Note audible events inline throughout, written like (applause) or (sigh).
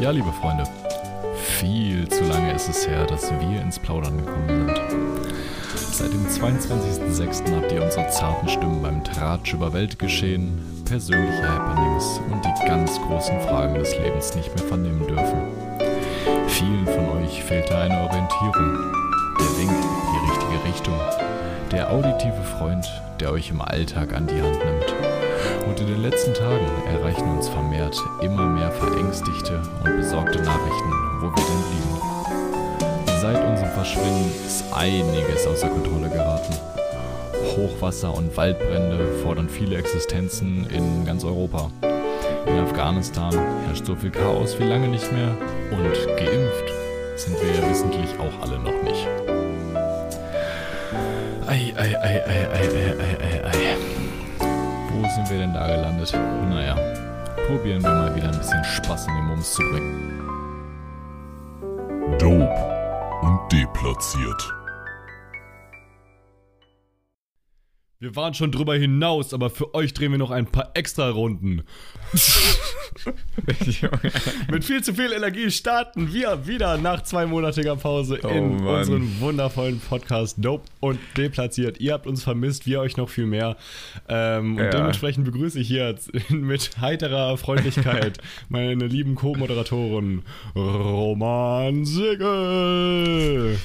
Ja, liebe Freunde, viel zu lange ist es her, dass wir ins Plaudern gekommen sind. Seit dem 22.06. habt ihr unsere zarten Stimmen beim Tratsch über Weltgeschehen, persönliche Happenings und die ganz großen Fragen des Lebens nicht mehr vernehmen dürfen. Vielen von euch fehlte eine Orientierung, der Wink in die richtige Richtung, der auditive Freund, der euch im Alltag an die Hand nimmt. Und in den letzten Tagen erreichen uns vermehrt immer mehr verängstigte und besorgte Nachrichten, wo wir denn liegen. Seit unserem Verschwinden ist einiges außer Kontrolle geraten. Hochwasser und Waldbrände fordern viele Existenzen in ganz Europa. In Afghanistan herrscht so viel Chaos wie lange nicht mehr und geimpft sind wir ja wissentlich auch alle noch nicht. Ei, ei, ei, ei, ei, ei, ei, ei, ei. Wo sind wir denn da gelandet? Naja, probieren wir mal wieder ein bisschen Spaß in den Mums zu bringen. Dope und deplatziert. Wir waren schon drüber hinaus, aber für euch drehen wir noch ein paar extra Runden. (laughs) Mit viel zu viel Energie starten wir wieder nach zweimonatiger Pause Oh in Mann. unseren wundervollen Podcast Dope und Deplatziert. Ihr habt uns vermisst, wir euch noch viel mehr. Ähm, und Ja. dementsprechend begrüße ich hier jetzt (laughs) mit heiterer Freundlichkeit (laughs) meine lieben Co-Moderatoren Roman Sigel.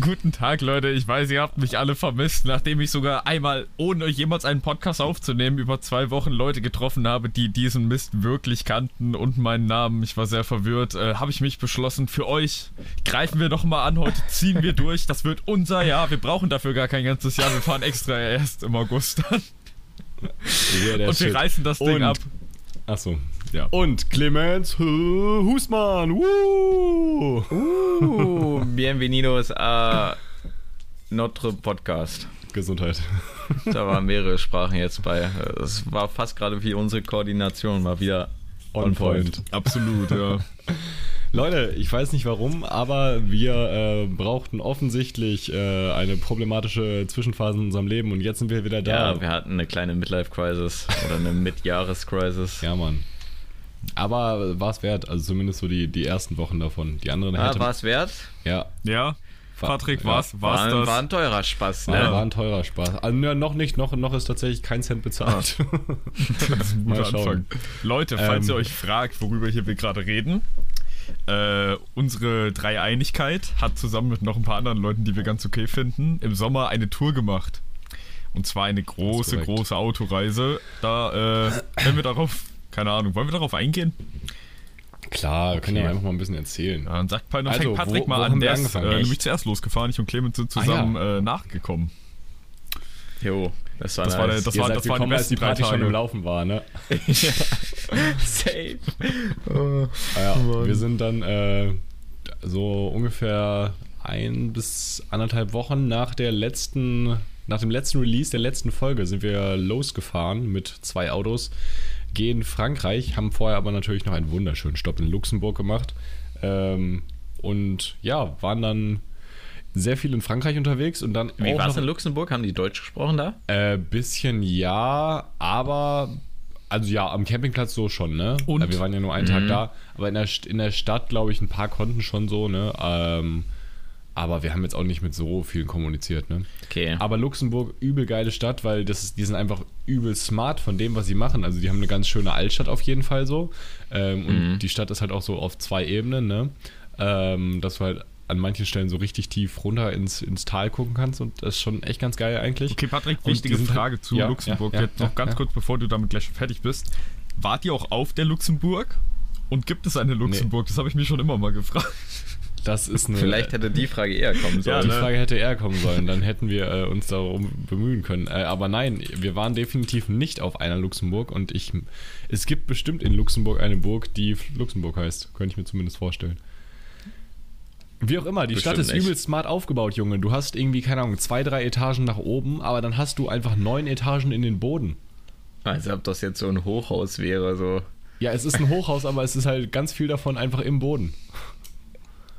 Guten Tag, Leute. Ich weiß, ihr habt mich alle vermisst, nachdem ich sogar einmal, ohne jemals einen Podcast aufzunehmen, über zwei Wochen Leute getroffen habe, die diesen Mist wirklich kannten und meinen Namen. Ich war sehr verwirrt. Äh, habe ich mich beschlossen, für euch greifen wir doch mal an. Heute ziehen wir durch. Das wird unser Jahr. Wir brauchen dafür gar kein ganzes Jahr. Wir fahren extra erst im August an. Der Und wir Shit. reißen das Ding Und- ab. Achso. Ja. Und Clemens Hu- Husmann. Woo! Uh, (laughs) bienvenidos a notre Podcast. Gesundheit. Da waren mehrere Sprachen jetzt bei. Es war fast gerade wie unsere Koordination mal wieder on point. Absolut, ja. (laughs) Leute, ich weiß nicht warum, aber wir äh, brauchten offensichtlich äh, eine problematische Zwischenphase in unserem Leben und jetzt sind wir wieder da. Ja, wir hatten eine kleine Midlife-Crisis oder eine Mid-Jahres-Crisis. Ja, Mann. Aber war es wert, also zumindest so die, die ersten Wochen davon. Die anderen Ah, hätte war es wert? Ja, Ja, Patrick, ja, war's, war's War, das? war ein teurer Spaß, war, ne? war ein teurer Spaß. Also ja, noch nicht, noch, noch ist tatsächlich kein Cent bezahlt. (laughs) Das ist ein Mal guter schauen. Anfang. Leute, falls Ähm, ihr euch fragt, worüber hier wir gerade reden, äh, unsere Dreieinigkeit hat zusammen mit noch ein paar anderen Leuten, die wir ganz okay finden, im Sommer eine Tour gemacht. Und zwar eine große, große Autoreise. Da, äh, wenn wir darauf, keine Ahnung, wollen wir darauf eingehen? Klar, wir können ja Okay. einfach mal ein bisschen erzählen. Ja, dann sagt dann Also, fängt Patrick wo- mal wo an. wir Der ist äh, nämlich zuerst losgefahren. Ich und Clemens sind Ah, ja. zusammen äh, nachgekommen. Jo, das war Das nice. war der- das war- das waren die besten Party schon im Laufen war, ne? (laughs) Safe. Ah Ja, wir sind dann äh, so ungefähr ein bis anderthalb Wochen nach der letzten, nach dem letzten Release der letzten Folge sind wir losgefahren mit zwei Autos, gehen Frankreich, haben vorher aber natürlich noch einen wunderschönen Stopp in Luxemburg gemacht ähm, und ja, waren dann sehr viel in Frankreich unterwegs und dann Wie war es in Luxemburg? Haben die Deutsch gesprochen da? äh, bisschen ja, aber also ja, am Campingplatz so schon, ne? Und? Weil Wir waren ja nur einen Tag da, aber in der, in der Stadt, glaube ich, ein paar konnten schon so, ne? Ähm, aber wir haben jetzt auch nicht mit so vielen kommuniziert, ne? Okay. Aber Luxemburg, übel geile Stadt, weil das ist, die sind einfach übel smart von dem, was sie machen. Also die haben eine ganz schöne Altstadt auf jeden Fall so. Ähm, und die Stadt ist halt auch so auf zwei Ebenen, ne? Ähm, dass du halt an manchen Stellen so richtig tief runter ins, ins Tal gucken kannst und das ist schon echt ganz geil eigentlich. Okay, Patrick, Und wichtige halt- Frage zu Ja, Luxemburg. ja, ja, Jetzt noch ja, ganz ja. kurz, bevor du damit gleich fertig bist. Wart ihr auch auf der Luxemburg? Und gibt es eine Luxemburg? Das habe ich mich schon immer mal gefragt. Das ist eine, Vielleicht hätte die Frage eher kommen Ja, sollen. Die ne? Frage hätte eher kommen sollen, dann hätten wir äh, uns darum bemühen können. Äh, aber nein, wir waren definitiv nicht auf einer Luxemburg und ich, es gibt bestimmt in Luxemburg eine Burg, die Luxemburg heißt. Könnte ich mir zumindest vorstellen. Wie auch immer, die Bestimmt Stadt ist nicht. übel smart aufgebaut, Junge. Du hast irgendwie, keine Ahnung, zwei, drei Etagen nach oben, aber dann hast du einfach neun Etagen in den Boden. Als ob das jetzt so ein Hochhaus wäre, so. Ja, es ist ein Hochhaus, aber es ist halt ganz viel davon einfach im Boden.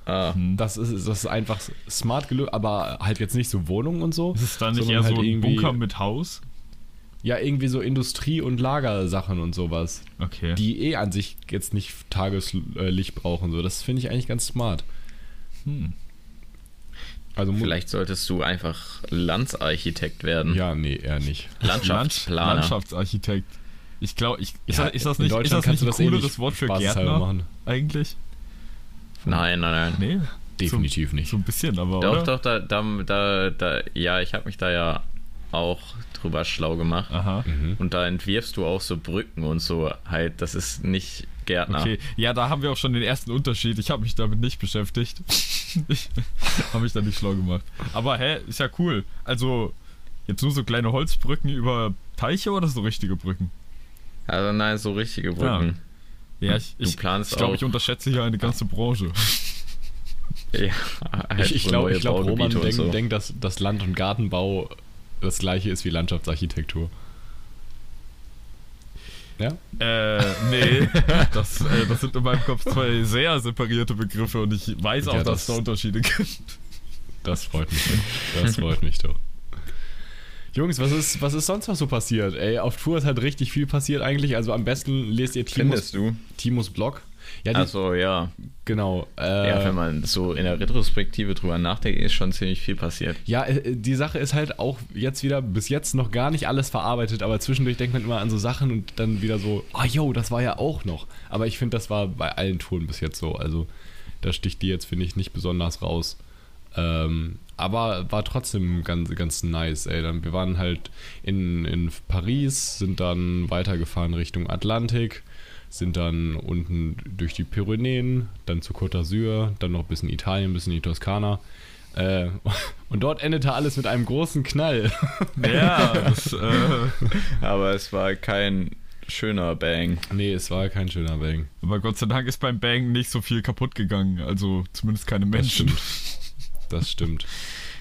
Ah. Das ist, das ist einfach smart gelöst, aber halt jetzt nicht so Wohnungen und so. Ist es dann nicht eher so halt ein irgendwie- Bunker mit Haus? Ja, irgendwie so Industrie- und Lagersachen und sowas. Okay. Die eh an sich jetzt nicht Tageslicht brauchen. So. Das finde ich eigentlich ganz smart. Hm. Also Vielleicht solltest du einfach Landsarchitekt werden. Ja, nee, eher nicht. Landschaftsplaner. Landschaftsarchitekt. Ich glaube, ich, ist, Ja, das, ist das in nicht, ist Deutschland das kannst nicht du ein das eh cooleres Wort für spaßeshalber Gärtner machen. eigentlich? Nein, nein, nein. Nee, Definitiv so, nicht. so ein bisschen, aber Doch, oder? doch, da, da, da, da ja, ich habe mich da ja auch drüber schlau gemacht. Aha. Mhm. Und da entwirfst du auch so Brücken und so halt. Das ist nicht Gärtner. Okay, ja, da haben wir auch schon den ersten Unterschied. Ich habe mich damit nicht beschäftigt. (laughs) ich habe mich da nicht schlau gemacht. Aber hä, ist ja cool. Also, jetzt nur so kleine Holzbrücken über Teiche oder so richtige Brücken? Also nein, so richtige Brücken. Ja, ich, Du ich, planst ich glaube, ich unterschätze hier eine ganze Branche. (laughs) Ja, halt Ich, ich glaube, ich glaub, Roman denkt, so. denkt, dass das Land- und Gartenbau das gleiche ist wie Landschaftsarchitektur. Ja? Äh, nee, (laughs) das, äh, das sind in meinem Kopf zwei sehr separierte Begriffe und ich weiß auch, Ja, dass es da Unterschiede gibt. Das freut mich. Das freut mich doch. Jungs, was ist, was ist sonst noch so passiert? Ey, auf Tour ist halt richtig viel passiert eigentlich. Also am besten lest ihr Timos, Findest du? Timos Blog. Ja, Also ja. genau. Äh, ja, wenn man so in der Retrospektive drüber nachdenkt, ist schon ziemlich viel passiert. Ja, äh, die Sache ist halt auch jetzt wieder, bis jetzt noch gar nicht alles verarbeitet, aber zwischendurch denkt man immer an so Sachen und dann wieder so, ah yo, das war ja auch noch. Aber ich finde, das war bei allen Touren bis jetzt so. Also da sticht die jetzt, finde ich, nicht besonders raus. Ähm, aber war trotzdem ganz, ganz nice, ey. Dann, wir waren halt in, in Paris, sind dann weitergefahren Richtung Atlantik, sind dann unten durch die Pyrenäen, dann zu Côte d'Azur, dann noch ein bisschen Italien, ein bisschen die Toskana. Äh, (laughs) und dort endete alles mit einem großen Knall. (laughs) Ja, das, äh, (laughs) Aber es war kein schöner Bang. nee, es war kein schöner Bang. aber Gott sei Dank ist beim Bang nicht so viel kaputt gegangen. Also zumindest keine Menschen. Das stimmt.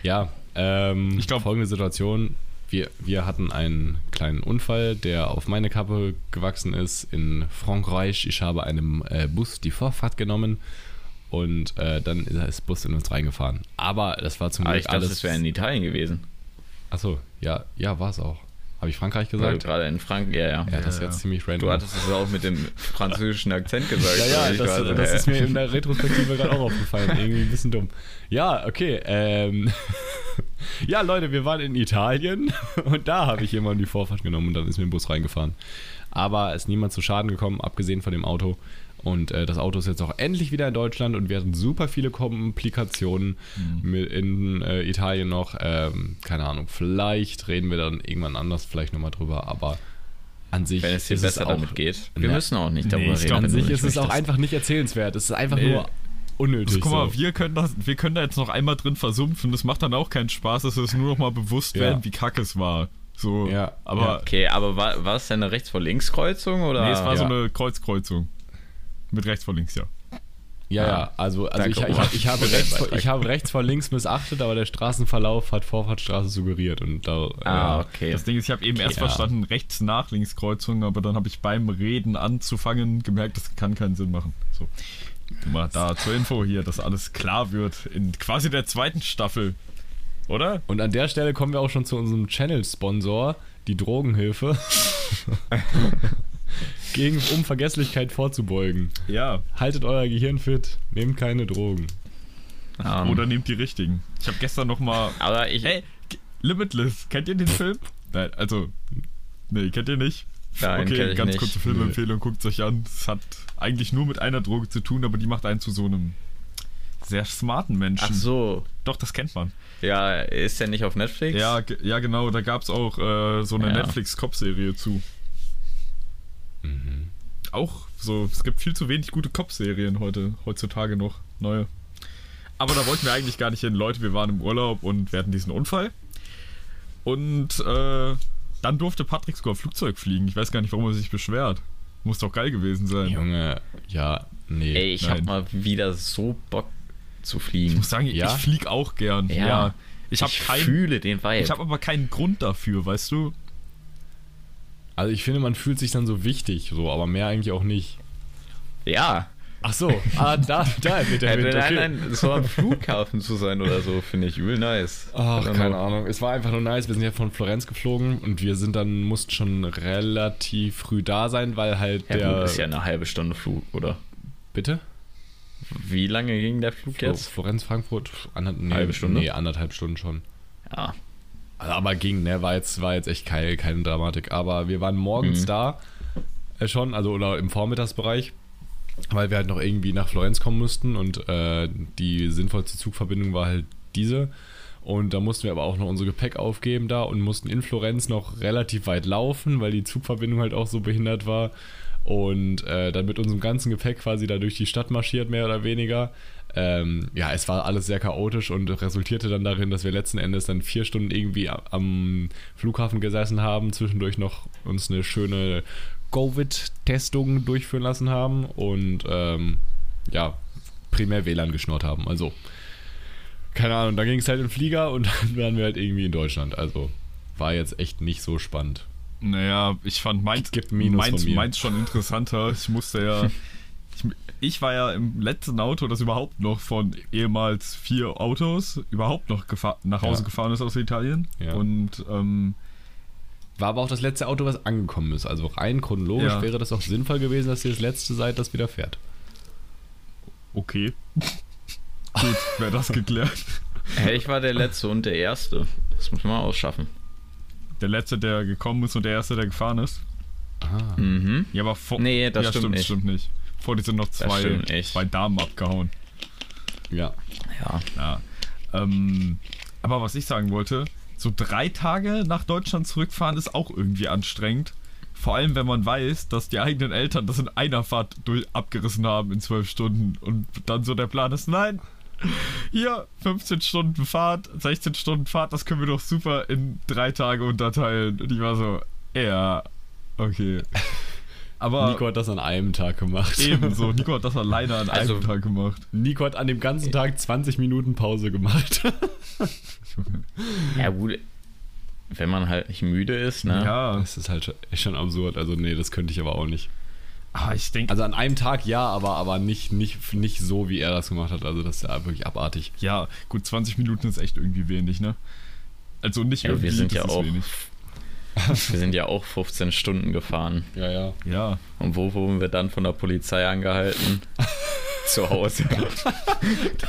Ja, ähm, Ich glaub- folgende Situation. Wir, wir hatten einen kleinen Unfall, der auf meine Kappe gewachsen ist in Frankreich. Ich habe einem äh, Bus die Vorfahrt genommen und äh, dann ist das Bus in uns reingefahren. Aber das war zum Aber Glück ich dachte, alles. es wäre in Italien gewesen. Achso, ja, ja, war es auch. Habe ich Frankreich gesagt? gerade in Frankreich, ja, ja. Ja, das ist Ja, jetzt ja. ziemlich random. Du hattest es auch mit dem französischen Akzent gesagt. Ja, ja, das, das hä? ist mir in der Retrospektive gerade auch aufgefallen. Irgendwie ein bisschen dumm. Ja, okay. Ähm, (laughs) ja, Leute, wir waren in Italien (laughs) und da habe ich jemanden die Vorfahrt genommen und dann ist mir ein Bus reingefahren. Aber es ist niemand zu Schaden gekommen, abgesehen von dem Auto. Und äh, das Auto ist jetzt auch endlich wieder in Deutschland und wir hatten super viele Komplikationen mit in äh, Italien noch. Ähm, keine Ahnung, vielleicht reden wir dann irgendwann anders vielleicht nochmal drüber, aber an sich Wenn es dir ist besser auch, damit geht. Wir Na, müssen auch nicht nee, darüber ich reden. glaub, an sich ist es auch einfach nicht erzählenswert. Es ist einfach Nee. nur unnötig. Also, guck mal, so. wir können, das, wir können da jetzt noch einmal drin versumpfen. Das macht dann auch keinen Spaß. Es ist nur noch mal bewusst Ja. werden, wie kacke es war. So, Ja, aber ja. Okay, aber war, war es denn eine Rechts- vor Links-Kreuzung? Oder? nee, es war so Ja. eine Kreuzkreuzung. Mit rechts vor links, ja. Ja, Ah. ja, also, also ich, ich, ich, habe (laughs) rechts, ich habe rechts vor links missachtet, aber der Straßenverlauf hat Vorfahrtsstraße suggeriert. Und da, Ah, äh, okay. Das Ding ist, ich habe eben erst Ja. verstanden, rechts nach links Kreuzung, aber dann habe ich beim Reden anzufangen gemerkt, das kann keinen Sinn machen. So. Mal da zur Info hier, dass alles klar wird in quasi der zweiten Staffel. Oder? Und an der Stelle kommen wir auch schon zu unserem Channel-Sponsor, die Drogenhilfe. (laughs) Gegen Unvergesslichkeit vorzubeugen. Ja. Haltet euer Gehirn fit, nehmt keine Drogen. Ähm, Oder nehmt die richtigen. Ich habe gestern noch mal aber ich. Ey, G- Limitless, kennt ihr den Film? Nein, also, nee, kennt ihr nicht? Nein, kenn okay, ich ganz nicht. kurze Filmempfehlung, guckt es euch an. Es hat eigentlich nur mit einer Droge zu tun, aber die macht einen zu so einem sehr smarten Menschen. Ach so. Doch, das kennt man. Ja, ist der nicht auf Netflix? Ja, ja genau, da gab es auch äh, so eine Ja. Netflix-Cop-Serie zu. Auch so, es gibt viel zu wenig gute Cop-Serien heute, heutzutage noch, neue. Aber da wollten wir eigentlich gar nicht hin. Leute, wir waren im Urlaub und wir hatten diesen Unfall. Und äh, dann durfte Patrick sogar Flugzeug fliegen. Ich weiß gar nicht, warum er sich beschwert. Muss doch geil gewesen sein. Junge, ja, nee. Ey, ich Nein. hab mal wieder so Bock zu Ich fliegen. muss sagen, Ja? ich flieg auch gern. Ja. Ja. Ich habe kein, fühle den Vibe. ich habe aber keinen Grund dafür, weißt du? Also ich finde, man fühlt sich dann so wichtig, so, aber mehr eigentlich auch nicht. ja, Ach so, ah, da, da (laughs) weht der Wind, okay. Nein, nein, es soll am Flughafen zu sein oder so, finde ich übel nice. Ach, Keine keine Ahnung. Es war einfach nur nice. Wir sind ja von Florenz geflogen und wir sind dann, mussten schon relativ früh da sein, weil halt Ja, der. gut, ist ja eine halbe Stunde Flug, oder? Bitte? Wie lange ging der Flug Flo- jetzt? Florenz, Frankfurt, nee, Halbe Stunde? Nee, anderthalb Stunden schon. Ja. Also, aber ging, ne? War jetzt, war jetzt echt keine, keine Dramatik. Aber wir waren morgens Mhm. da äh, schon, also oder im Vormittagsbereich, weil wir halt noch irgendwie nach Florenz kommen mussten und äh, die sinnvollste Zugverbindung war halt diese. Und da mussten wir aber auch noch unser Gepäck aufgeben da und mussten in Florenz noch relativ weit laufen, weil die Zugverbindung halt auch so behindert war. Und äh, dann mit unserem ganzen Gepäck quasi da durch die Stadt marschiert, mehr oder weniger. Ähm, ja, es war alles sehr chaotisch und resultierte dann darin, dass wir letzten Endes dann vier Stunden irgendwie am Flughafen gesessen haben, zwischendurch noch uns eine schöne Covid-Testung durchführen lassen haben und ähm, ja, primär WLAN geschnurrt haben. Also, keine Ahnung, dann ging es halt in den Flieger und (laughs) dann waren wir halt irgendwie in Deutschland. Also, war jetzt echt nicht so spannend. Naja, ich fand meins, Gibt Minus meins, meins schon interessanter. Ich musste ja. (laughs) Ich, ich war ja im letzten Auto, das überhaupt noch von ehemals vier Autos überhaupt noch gefahr, nach Hause Ja. gefahren ist aus Italien. Ja. Und ähm, War aber auch das letzte Auto, was angekommen ist. Also rein chronologisch Ja. wäre das auch sinnvoll gewesen, dass ihr das letzte seid, das wieder fährt. okay. (laughs) Gut, wäre das geklärt. Hey, ich war der Letzte und der Erste. Das muss man ausschaffen. Der letzte, der gekommen ist und der erste, der gefahren ist. Ah. Mhm. Ja, aber vor. Nee, das ja, stimmt nicht. stimmt nicht. Vor dir sind noch zwei, stimmt zwei Damen abgehauen. Ja. Ja. Ja. Ähm, aber was ich sagen wollte, so drei Tage nach Deutschland zurückfahren ist auch irgendwie anstrengend. Vor allem, wenn man weiß, dass die eigenen Eltern das in einer Fahrt durch, abgerissen haben in zwölf Stunden und dann so der Plan ist, nein, hier 15 Stunden Fahrt, 16 Stunden Fahrt, das können wir doch super in drei Tage unterteilen. Und ich war so, ja, okay. Aber Nico hat das an einem Tag gemacht. ebenso, (laughs) Nico hat das alleine an Also- einem Tag gemacht. Nico hat an dem ganzen Tag 20 Minuten Pause gemacht. (laughs) Ja, gut. Wenn man halt nicht müde ist, ne? Ja, Das ist halt schon- absurd. Also, nee, das könnte ich aber auch nicht. aber ich denke, Also an einem Tag ja, aber, aber nicht, nicht, nicht so, wie er das gemacht hat. Also das ist ja wirklich abartig. Ja, gut, 20 Minuten ist echt irgendwie wenig, ne? Also nicht Ja, irgendwie, wir sind das ja ist auch- wenig. (laughs) Wir sind ja auch 15 Stunden gefahren. Ja, ja. Ja, Und wo wurden wir dann von der Polizei angehalten? (laughs) zu Hause.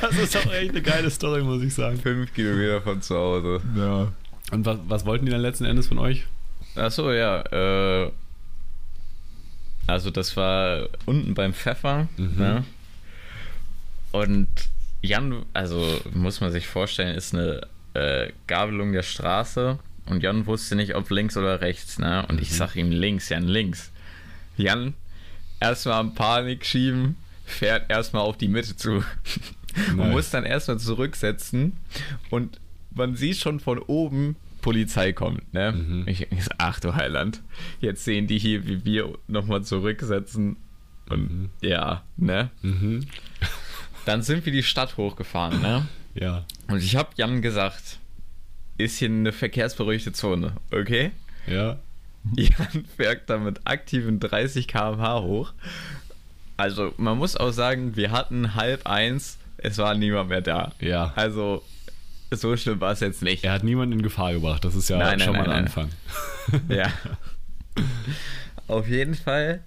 Das ist auch echt eine geile Story, muss ich sagen. Fünf Kilometer von zu Hause. ja. Und was, was wollten die dann letzten Endes von euch? Achso, ja. Äh, also das war unten beim Pfeffer. Mhm. Ne? Und Jan, also muss man sich vorstellen, ist eine äh, Gabelung der Straße. Und Jan wusste nicht, ob links oder rechts. Ne? Und ich sag ihm links, Jan links. Jan, erstmal Panik schieben, fährt erstmal auf die Mitte zu. (laughs) Und Nice. muss dann erstmal zurücksetzen. Und man sieht schon von oben, Polizei kommt. Ne? Mhm. Ich, ich sag, ach du Heiland, jetzt sehen die hier, wie wir nochmal zurücksetzen. Und Mhm. ja, ne? Mhm. Dann sind wir die Stadt hochgefahren, ne? Ja. Und ich habe Jan gesagt, ist hier eine verkehrsberuhigte Zone, okay? Ja. Jan fährt da mit aktiven 30 km/h hoch. Also, man muss auch sagen, wir hatten halb eins, es war niemand mehr da. Ja. Also, so schlimm war es jetzt nicht. Er hat niemanden in Gefahr gebracht. Das ist ja Nein, nein, schon mal ein. Anfang. Ja. (laughs) Auf jeden Fall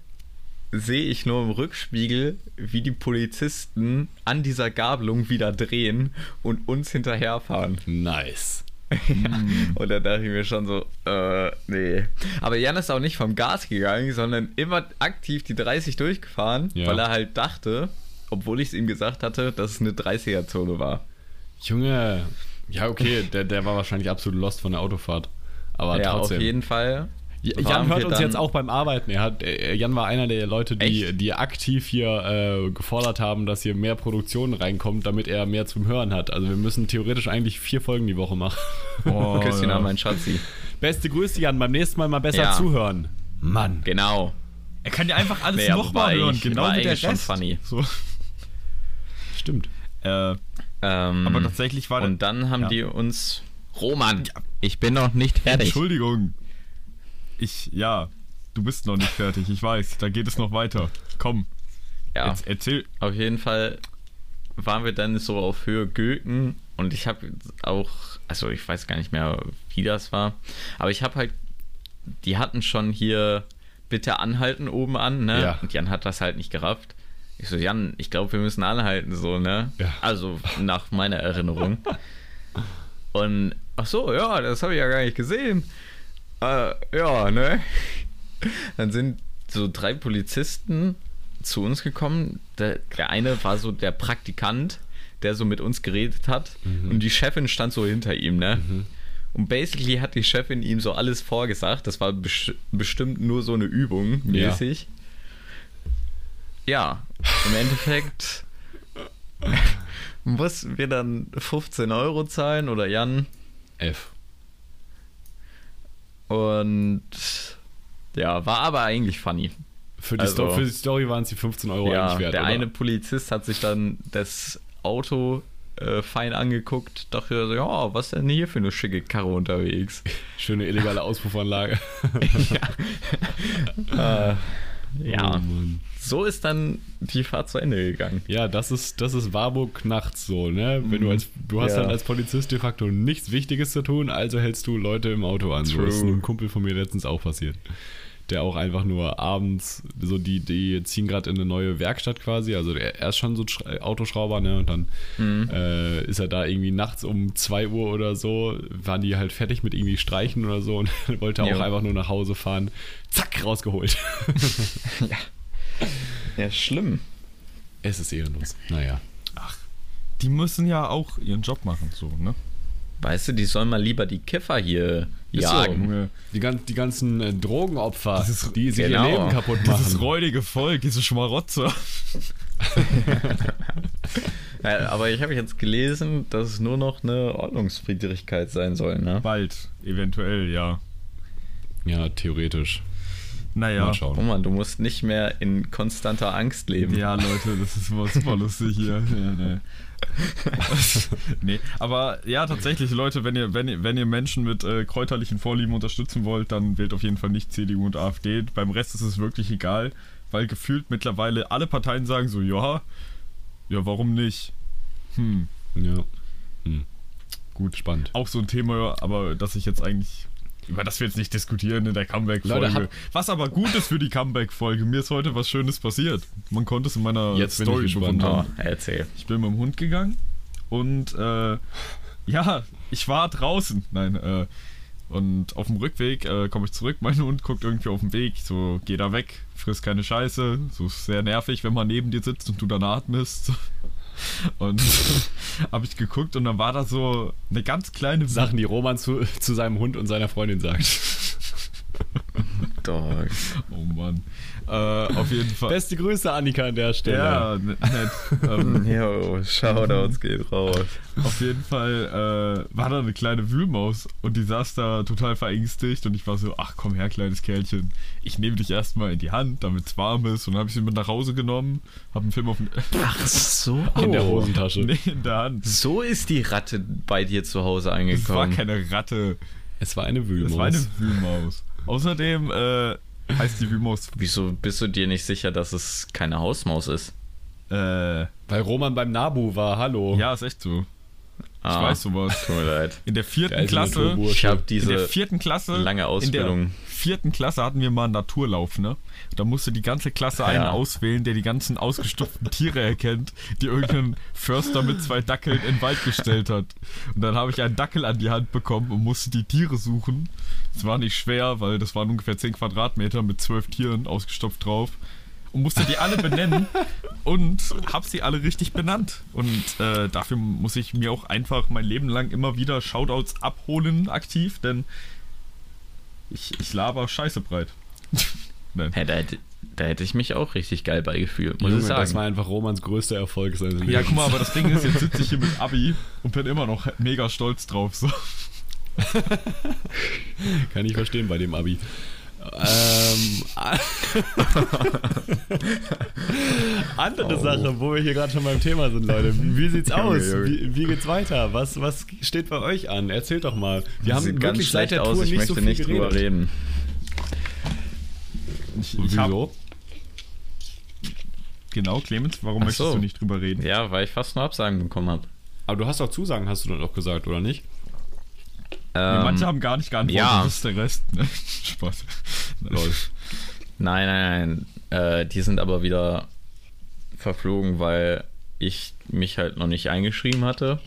sehe ich nur im Rückspiegel, wie die Polizisten an dieser Gabelung wieder drehen und uns hinterherfahren. Nice. (laughs) Und da dachte ich mir schon so, äh, nee. Aber Jan ist auch nicht vom Gas gegangen, sondern immer aktiv die 30 durchgefahren, Ja. weil er halt dachte, obwohl ich es ihm gesagt hatte, dass es eine 30er-Zone war. Junge. Ja, okay, (laughs) der, der war wahrscheinlich absolut lost von der Autofahrt. Aber ja, trotzdem. auf jeden Fall. Jan hört uns jetzt auch beim Arbeiten. Er hat, äh, Jan war einer der Leute, die, Echt? die aktiv hier äh, gefordert haben, dass hier mehr Produktion reinkommt, damit er mehr zum Hören hat. Also wir müssen theoretisch eigentlich vier Folgen die Woche machen. Oh, Küsschen (laughs) ja. an meinen Schatzi. Beste Grüße, Jan. Beim nächsten Mal mal besser Ja. zuhören. Mann. Genau. Er kann ja einfach alles Nee, nochmal hören, eigentlich- genau war wie der eigentlich schon Rest. funny. So. (laughs) Stimmt. Äh, Ähm, aber tatsächlich war Und dann haben Ja. die uns. Roman, ich bin noch nicht fertig. Entschuldigung. Ich, ja, du bist noch nicht fertig, ich weiß. Da geht es noch weiter. Komm. Ja, Jetzt erzähl. auf jeden Fall waren wir dann so auf Höhe Göken und ich habe auch, also ich weiß gar nicht mehr, wie das war, aber ich habe halt, die hatten schon hier bitte anhalten oben an, ne? Ja. Und Jan hat das halt nicht gerafft. Ich so, Jan, ich glaube, wir müssen anhalten, so, ne? Ja. Also nach meiner Erinnerung. Und ach so, ja, das habe ich ja gar nicht gesehen. Äh, ja, ne? (laughs) Dann sind so drei Polizisten zu uns gekommen. Der, der eine war so der Praktikant, der so mit uns geredet hat. Und die Chefin stand so hinter ihm, ne? Und basically hat die Chefin ihm so alles vorgesagt. Das war bes bestimmt nur so eine Übung Ja. mäßig. Ja, im Endeffekt (laughs) mussten wir dann 15 Euro zahlen oder Jan. F. Und ja, war aber eigentlich funny. Für die, Also- Sto für die Story waren es die 15 Euro ja, eigentlich wert. der oder? eine Polizist hat sich dann das Auto äh, fein angeguckt, dachte so, ja, was denn hier für eine schicke Karre unterwegs? (laughs) Schöne illegale Auspuffanlage. (laughs) (laughs) äh, Oh, ja, Mann. So ist dann die Fahrt zu Ende gegangen. Ja, das ist, das ist Warburg nachts so, ne? Wenn du als, du hast Ja. halt als Polizist de facto nichts Wichtiges zu tun, also hältst du Leute im Auto an. So True. ist einem Kumpel von mir letztens auch passiert. Der auch einfach nur abends, so die, die ziehen gerade in eine neue Werkstatt quasi, also er ist schon so Sch- Autoschrauber, ne? Und dann Mhm. äh, ist er da irgendwie nachts um 2 Uhr oder so, waren die halt fertig mit irgendwie Streichen oder so und (laughs) wollte auch Jo. einfach nur nach Hause fahren. Zack, rausgeholt. (laughs) Ja, schlimm. es ist ehrenlos. Naja. Die müssen ja auch ihren Job machen, so, ne? Weißt du, die sollen mal lieber die Kiffer hier jagen. Junge. Die, gan die ganzen äh, Drogenopfer, Dieses- die sich genau. ihr Leben kaputt machen. Dieses räudige Volk, diese Schmarotzer. (laughs) Ja, aber ich habe jetzt gelesen, dass es nur noch eine Ordnungswidrigkeit sein soll, ne? Bald, eventuell, ja. Ja, theoretisch. Naja. Mal Oh schauen. Mann, du musst nicht mehr in konstanter Angst leben. Ja, Leute, das ist immer super lustig hier. (laughs) Ja, nee. (laughs) nee, aber ja, tatsächlich, Leute, wenn ihr, wenn ihr, wenn ihr Menschen mit äh, kräuterlichen Vorlieben unterstützen wollt, dann wählt auf jeden Fall nicht CDU und AfD. Beim Rest ist es wirklich egal, weil gefühlt mittlerweile alle Parteien sagen so, ja, ja, warum nicht? Hm, Ja. Hm. Gut, spannend. auch so ein Thema, aber das ich jetzt eigentlich, über das wir jetzt nicht diskutieren in der Comeback-Folge. Was aber gut ist für die Comeback-Folge. Mir ist heute was Schönes passiert. Man konnte es in meiner Jetzt bin ich Story gespannt. Oh, erzähl. Ich bin mit dem Hund gegangen und äh, ja, ich war draußen. Nein, äh, und auf dem Rückweg äh, komme ich zurück. Mein Hund guckt irgendwie auf dem Weg. So, geh da weg, friss keine Scheiße. So ist sehr nervig, wenn man neben dir sitzt und du dann atmest. Und (laughs) habe ich geguckt und dann war da so eine ganz kleine Sachen, die Roman zu, zu seinem Hund und seiner Freundin sagt. (laughs) Dog. Oh Mann. Äh, auf jeden Fall. Beste Grüße, Annika, an der Stelle. ja, ne- nett. ähm, (laughs) Jo, Shoutouts geht raus. Auf jeden Fall äh, war da eine kleine Wühlmaus und die saß da total verängstigt und ich war so, ach komm her, kleines Kerlchen, ich nehme dich erstmal in die Hand, damit es warm ist und dann habe ich sie mit nach Hause genommen, habe einen Film auf den, (laughs) Ach so. In der Hosentasche. nee, in der Hand. So ist die Ratte bei dir zu Hause Es war angekommen. keine Ratte, Es war eine Wühlmaus. es war eine Wühlmaus. Außerdem äh, heißt die Wühlmaus Wieso bist du dir nicht sicher, dass es keine Hausmaus ist? äh, Weil Roman beim Nabu war, hallo. ja, ist echt so. Ich Ah, weiß sowas. Tut mir leid. In der vierten Klasse. Ich habe In diese der vierten Klasse. lange In Ausbildung. Vierten Klasse hatten wir mal einen Naturlauf, ne? Da musste die ganze Klasse einen Ja. auswählen, der die ganzen ausgestopften Tiere erkennt, die irgendein Förster mit zwei Dackeln in den Wald gestellt hat. Und dann habe ich einen Dackel an die Hand bekommen und musste die Tiere suchen. Es war nicht schwer, weil das waren ungefähr 10 Quadratmeter mit zwölf Tieren ausgestopft drauf. Und musste die alle benennen und hab sie alle richtig benannt. Und äh, dafür muss ich mir auch einfach mein Leben lang immer wieder Shoutouts abholen aktiv, denn ich, ich laber scheiße breit. (laughs) Nein. Hä, da, hätte, da hätte ich mich auch richtig geil beigefühlt, muss Junge, ich das war sagen. einfach Romans größter Erfolg seines Lebens. Ja, guck mal, aber das Ding ist, jetzt sitze ich hier mit (laughs) Abi und bin immer noch mega stolz drauf. So. Kann ich verstehen bei dem Abi. Ähm, (laughs) andere Sache, wo wir hier gerade schon beim Thema sind, Leute. Wie sieht's aus? Wie, wie geht's weiter? Was, was steht bei euch an? Erzählt doch mal. Wir haben Sieht wirklich seit der Tour ich nicht möchte so viel nicht geredet. drüber reden. Ich, ich Wieso? genau, Clemens, warum Ach möchtest so. du nicht drüber reden? Ja, weil ich fast nur Absagen bekommen habe. Aber du hast auch Zusagen, hast du dann auch gesagt, oder nicht? Nee, Ähm, manche haben gar nicht geantwortet, ja. das ist der Rest. Ne? (laughs) Spaß. Lol. Nein, nein, nein. Äh, die sind aber wieder verflogen, weil ich mich halt noch nicht eingeschrieben hatte.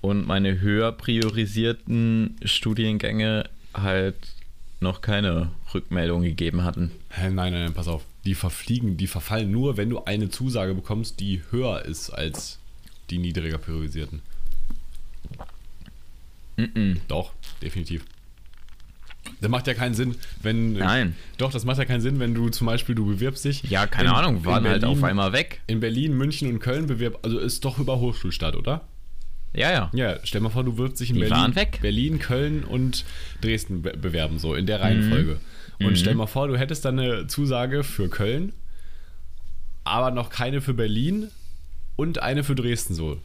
Und meine höher priorisierten Studiengänge halt noch keine Rückmeldung gegeben hatten. Hä, nein, nein, nein, pass auf. Die verfliegen, die verfallen nur, wenn du eine Zusage bekommst, die höher ist als die niedriger priorisierten. Mm-mm. Doch, definitiv. Das macht ja keinen Sinn, wenn. Nein. Doch, das macht ja keinen Sinn, wenn du zum Beispiel, du bewirbst dich. Ja, keine in- Ahnung, waren halt Berlin- auf einmal weg. In Berlin, München und Köln bewirbst. Also ist doch über Hochschulstadt, oder? Ja, ja. Ja, stell mal vor, du würdest dich in Die Berlin. Berlin, Köln und Dresden be bewerben, so in der Reihenfolge. Und Mhm. stell mal vor, du hättest dann eine Zusage für Köln, aber noch keine für Berlin und eine für Dresden so.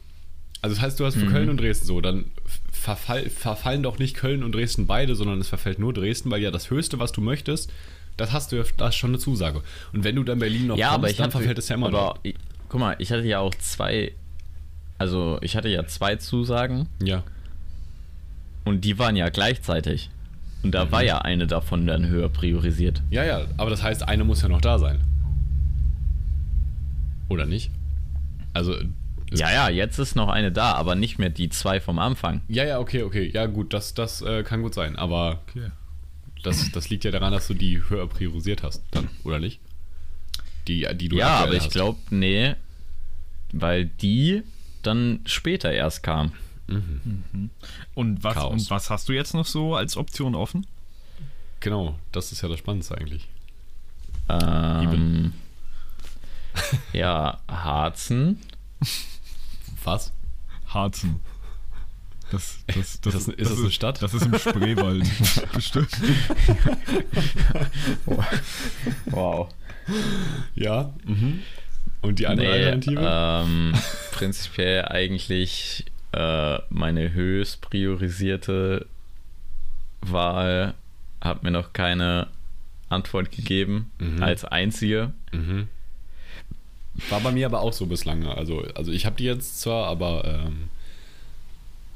Also das heißt, du hast für Mhm. Köln und Dresden so, dann verfall, verfallen doch nicht Köln und Dresden beide, sondern es verfällt nur Dresden, weil ja das Höchste, was du möchtest, das hast du ja, das ist schon eine Zusage. Und wenn du dann Berlin noch Ja, aber ich dann hatte, verfällt es ja immer aber, noch. ich, guck mal, ich hatte ja auch zwei, also ich hatte ja zwei Zusagen Ja. und die waren ja gleichzeitig. Und da war ja eine davon dann höher priorisiert. Ja, ja, aber das heißt, eine muss ja noch da sein. Oder nicht? Also, Ja, ja, jetzt ist noch eine da, aber nicht mehr die zwei vom Anfang. ja, ja, okay, okay. Ja, gut, das, das äh, kann gut sein. Aber Okay. das, das liegt ja daran, dass du die höher priorisiert hast, dann, oder nicht? Die, die du ja, aber ich glaube, nee, weil die dann später erst kam. Und was, Chaos. und was hast du jetzt noch so als Option offen? Genau, das ist ja das Spannendste eigentlich. Ähm, (laughs) ja, Harzen. (laughs) Was? Harzen. Das, das, das, Ist das- ist das eine Stadt? Das ist im Spreewald. (laughs) Bestimmt. Wow. Ja. Mhm. Und die andere Alternative? ähm, prinzipiell eigentlich äh, meine höchst priorisierte Wahl hat mir noch keine Antwort gegeben Mhm. als einzige. Mhm. War bei mir aber auch so bislang. Also, also ich habe die jetzt zwar, aber ähm,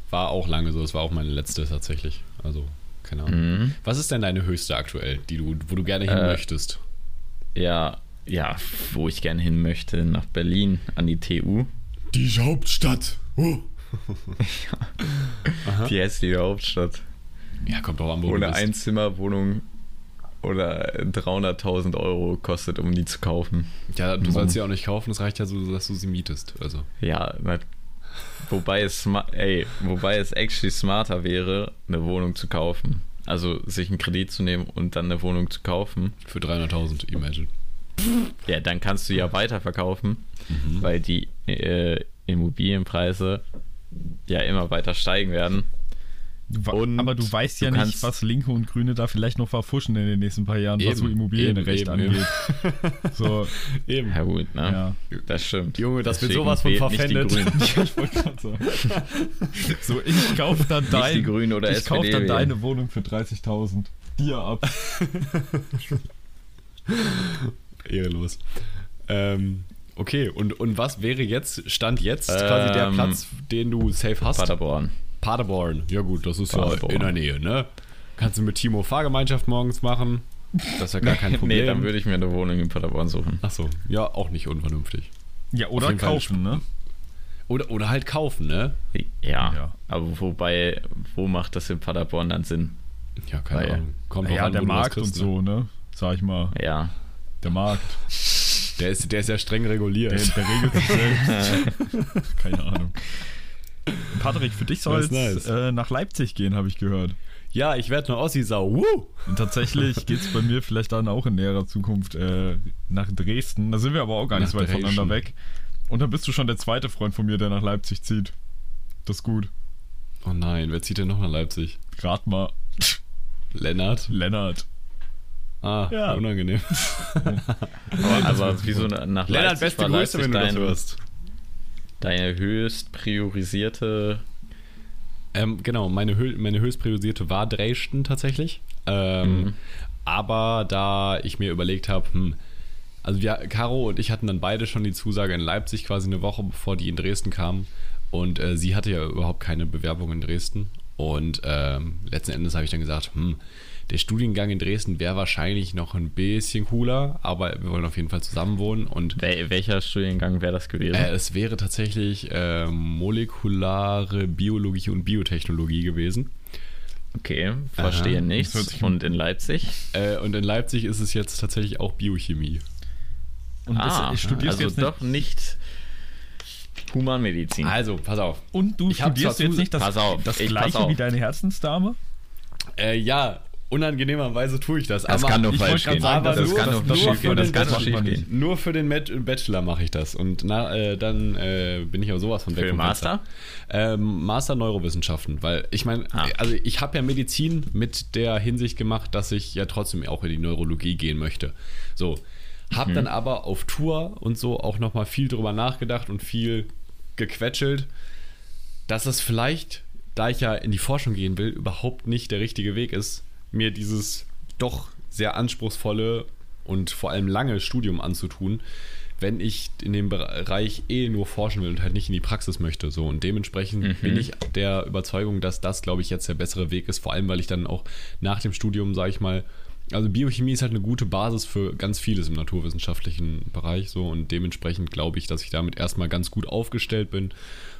war auch lange so. Es war auch meine letzte tatsächlich. Also, keine Ahnung. Mhm. Was ist denn deine höchste aktuell, die du, wo du gerne hin Äh, möchtest? Ja, ja, wo ich gerne hin möchte, nach Berlin an die TU. Die Hauptstadt. Oh. (laughs) Die hässliche Hauptstadt. Ja, kommt drauf an, wo Ohne du bist. Einzimmerwohnung oder 300.000 Euro kostet, um die zu kaufen. Ja, du sollst sie auch nicht kaufen. Es reicht ja so, dass du sie mietest. Also. Ja, na, wobei es, ey, wobei es actually smarter wäre, eine Wohnung zu kaufen. Also sich einen Kredit zu nehmen und dann eine Wohnung zu kaufen. Für 300.000, imagine. Ja, dann kannst du ja weiterverkaufen, Mhm. weil die äh, Immobilienpreise ja immer weiter steigen werden. Du Und aber du weißt ja du nicht, was Linke und Grüne da vielleicht noch verfuschen in den nächsten paar Jahren, was so Eben, Immobilienrecht eben, eben, angeht. So, (laughs) Eben. Ja gut, ne? ja. Das stimmt. Junge, das wird sowas von verpfändet. (laughs) Ich wollte gerade sagen. So, ich (laughs) kaufe dann dein, die Grünen oder ich kauf dann deine Wohnung für 30.000. Dir ab. Ehrenlos. Ähm, okay, und, und was wäre jetzt, Stand jetzt, quasi der Ähm, Platz, den du safe hast? Paderborn. Paderborn. Ja gut, das ist Paderborn. ja in der Nähe, ne? Kannst du mit Timo Fahrgemeinschaft morgens machen. Das ist ja gar kein Problem. (laughs) Nee, dann würde ich mir eine Wohnung in Paderborn suchen. Achso, ja, auch nicht unvernünftig. Ja, oder kaufen, ne? Oder, oder halt kaufen, ne? Ja, Ja. aber wobei, wo macht das in Paderborn dann Sinn? Ja, keine Weil- Ahnung. Kommt Ja, an, der Markt kriegst, und so, ne? Sag ich mal. Ja, Der Markt. Ne? Der ist, der ist ja streng reguliert. Der, der regelt sich selbst. (laughs) Keine Ahnung. Patrick, für dich soll es nice. äh, nach Leipzig gehen, habe ich gehört. ja, ich werde eine Ossi-Sau. Woo! Und tatsächlich (laughs) geht es bei mir vielleicht dann auch in näherer Zukunft äh, nach Dresden. Da sind wir aber auch gar nicht Nach so weit Dresden. voneinander weg. Und dann bist du schon der zweite Freund von mir, der nach Leipzig zieht. Das ist gut. Oh nein, wer zieht denn noch nach Leipzig? Rat mal, Lennart? Lennart. Ah, Ja. unangenehm. (laughs) aber, aber wieso nach Lennart, Leipzig beste war Grüße, wenn du das dein, hörst. Deine höchst priorisierte Ähm, genau, meine, Hö meine höchst priorisierte war Dresden tatsächlich. Ähm, Mhm. Aber da ich mir überlegt habe, hm, also wir, Caro und ich hatten dann beide schon die Zusage in Leipzig quasi eine Woche bevor die in Dresden kamen. Und äh, sie hatte ja überhaupt keine Bewerbung in Dresden. Und ähm, letzten Endes habe ich dann gesagt, hm, der Studiengang in Dresden wäre wahrscheinlich noch ein bisschen cooler, aber wir wollen auf jeden Fall zusammen wohnen. Und Wel welcher Studiengang wäre das gewesen? äh, es wäre tatsächlich äh, molekulare Biologie und Biotechnologie gewesen. okay, verstehe Aha, das nichts. Und in Leipzig? Äh, und in Leipzig ist es jetzt tatsächlich auch Biochemie. Und das- ah, studierst also jetzt nicht, doch nicht Humanmedizin. Also, pass auf. und du Ich hab studierst jetzt nicht das, Pass auf, das ich- gleiche pass auf. wie deine Herzensdame? Äh, ja, unangenehmerweise tue ich das. das aber kann nur ich falsch gehen. sagen, das das nur- kann das nur nur schief für gehen. Das den kann schief gehen. Nur für den Bachelor mache ich das. Und na, äh, dann äh, bin ich auch sowas von weg Für den. Master? Ähm, Master Neurowissenschaften, weil ich meine, Ah. also ich habe ja Medizin mit der Hinsicht gemacht, dass ich ja trotzdem auch in die Neurologie gehen möchte. So, habe dann aber auf Tour und so auch nochmal viel drüber nachgedacht und viel gequetschelt, dass es vielleicht, da ich ja in die Forschung gehen will, überhaupt nicht der richtige Weg ist, mir dieses doch sehr anspruchsvolle und vor allem lange Studium anzutun, wenn ich in dem Bereich eh nur forschen will und halt nicht in die Praxis möchte. So und dementsprechend bin ich der Überzeugung, dass das, glaube ich, jetzt der bessere Weg ist. Vor allem, weil ich dann auch nach dem Studium, sage ich mal, also Biochemie ist halt eine gute Basis für ganz vieles im naturwissenschaftlichen Bereich so und dementsprechend glaube ich, dass ich damit erstmal ganz gut aufgestellt bin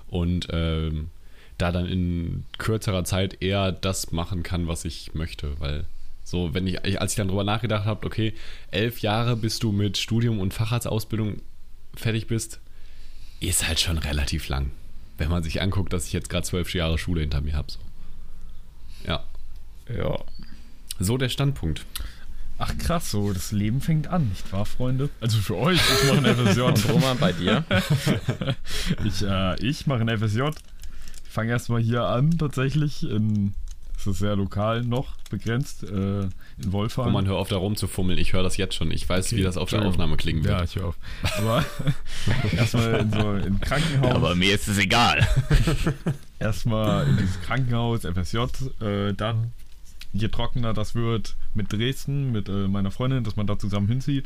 und ähm, da dann in kürzerer Zeit eher das machen kann, was ich möchte, weil so, wenn ich, als ich dann drüber nachgedacht habe, okay, elf Jahre bis du mit Studium und Facharztausbildung fertig bist, ist halt schon relativ lang. Wenn man sich anguckt, dass ich jetzt gerade zwölf Jahre Schule hinter mir habe. So. Ja, Ja. So der Standpunkt. Ach krass, so das Leben fängt an, nicht wahr, Freunde? Also für euch, ich mache ein FSJ. (laughs) Und Roman, bei dir? (laughs) Ich, äh, ich mache ein FSJ. Fange erstmal hier an, tatsächlich. In, es ist sehr lokal noch begrenzt. Äh, in Wolfgang. Wo man hör auf, da rumzufummeln. Ich höre das jetzt schon. Ich weiß, wie das auf der. Aufnahme klingen Ja, wird. ich höre auf. Aber (laughs) erstmal in so ein Krankenhaus. mir ist es egal. erstmal in dieses Krankenhaus, FSJ, äh, dann je trockener das wird mit Dresden, mit äh, meiner Freundin, dass man da zusammen hinzieht,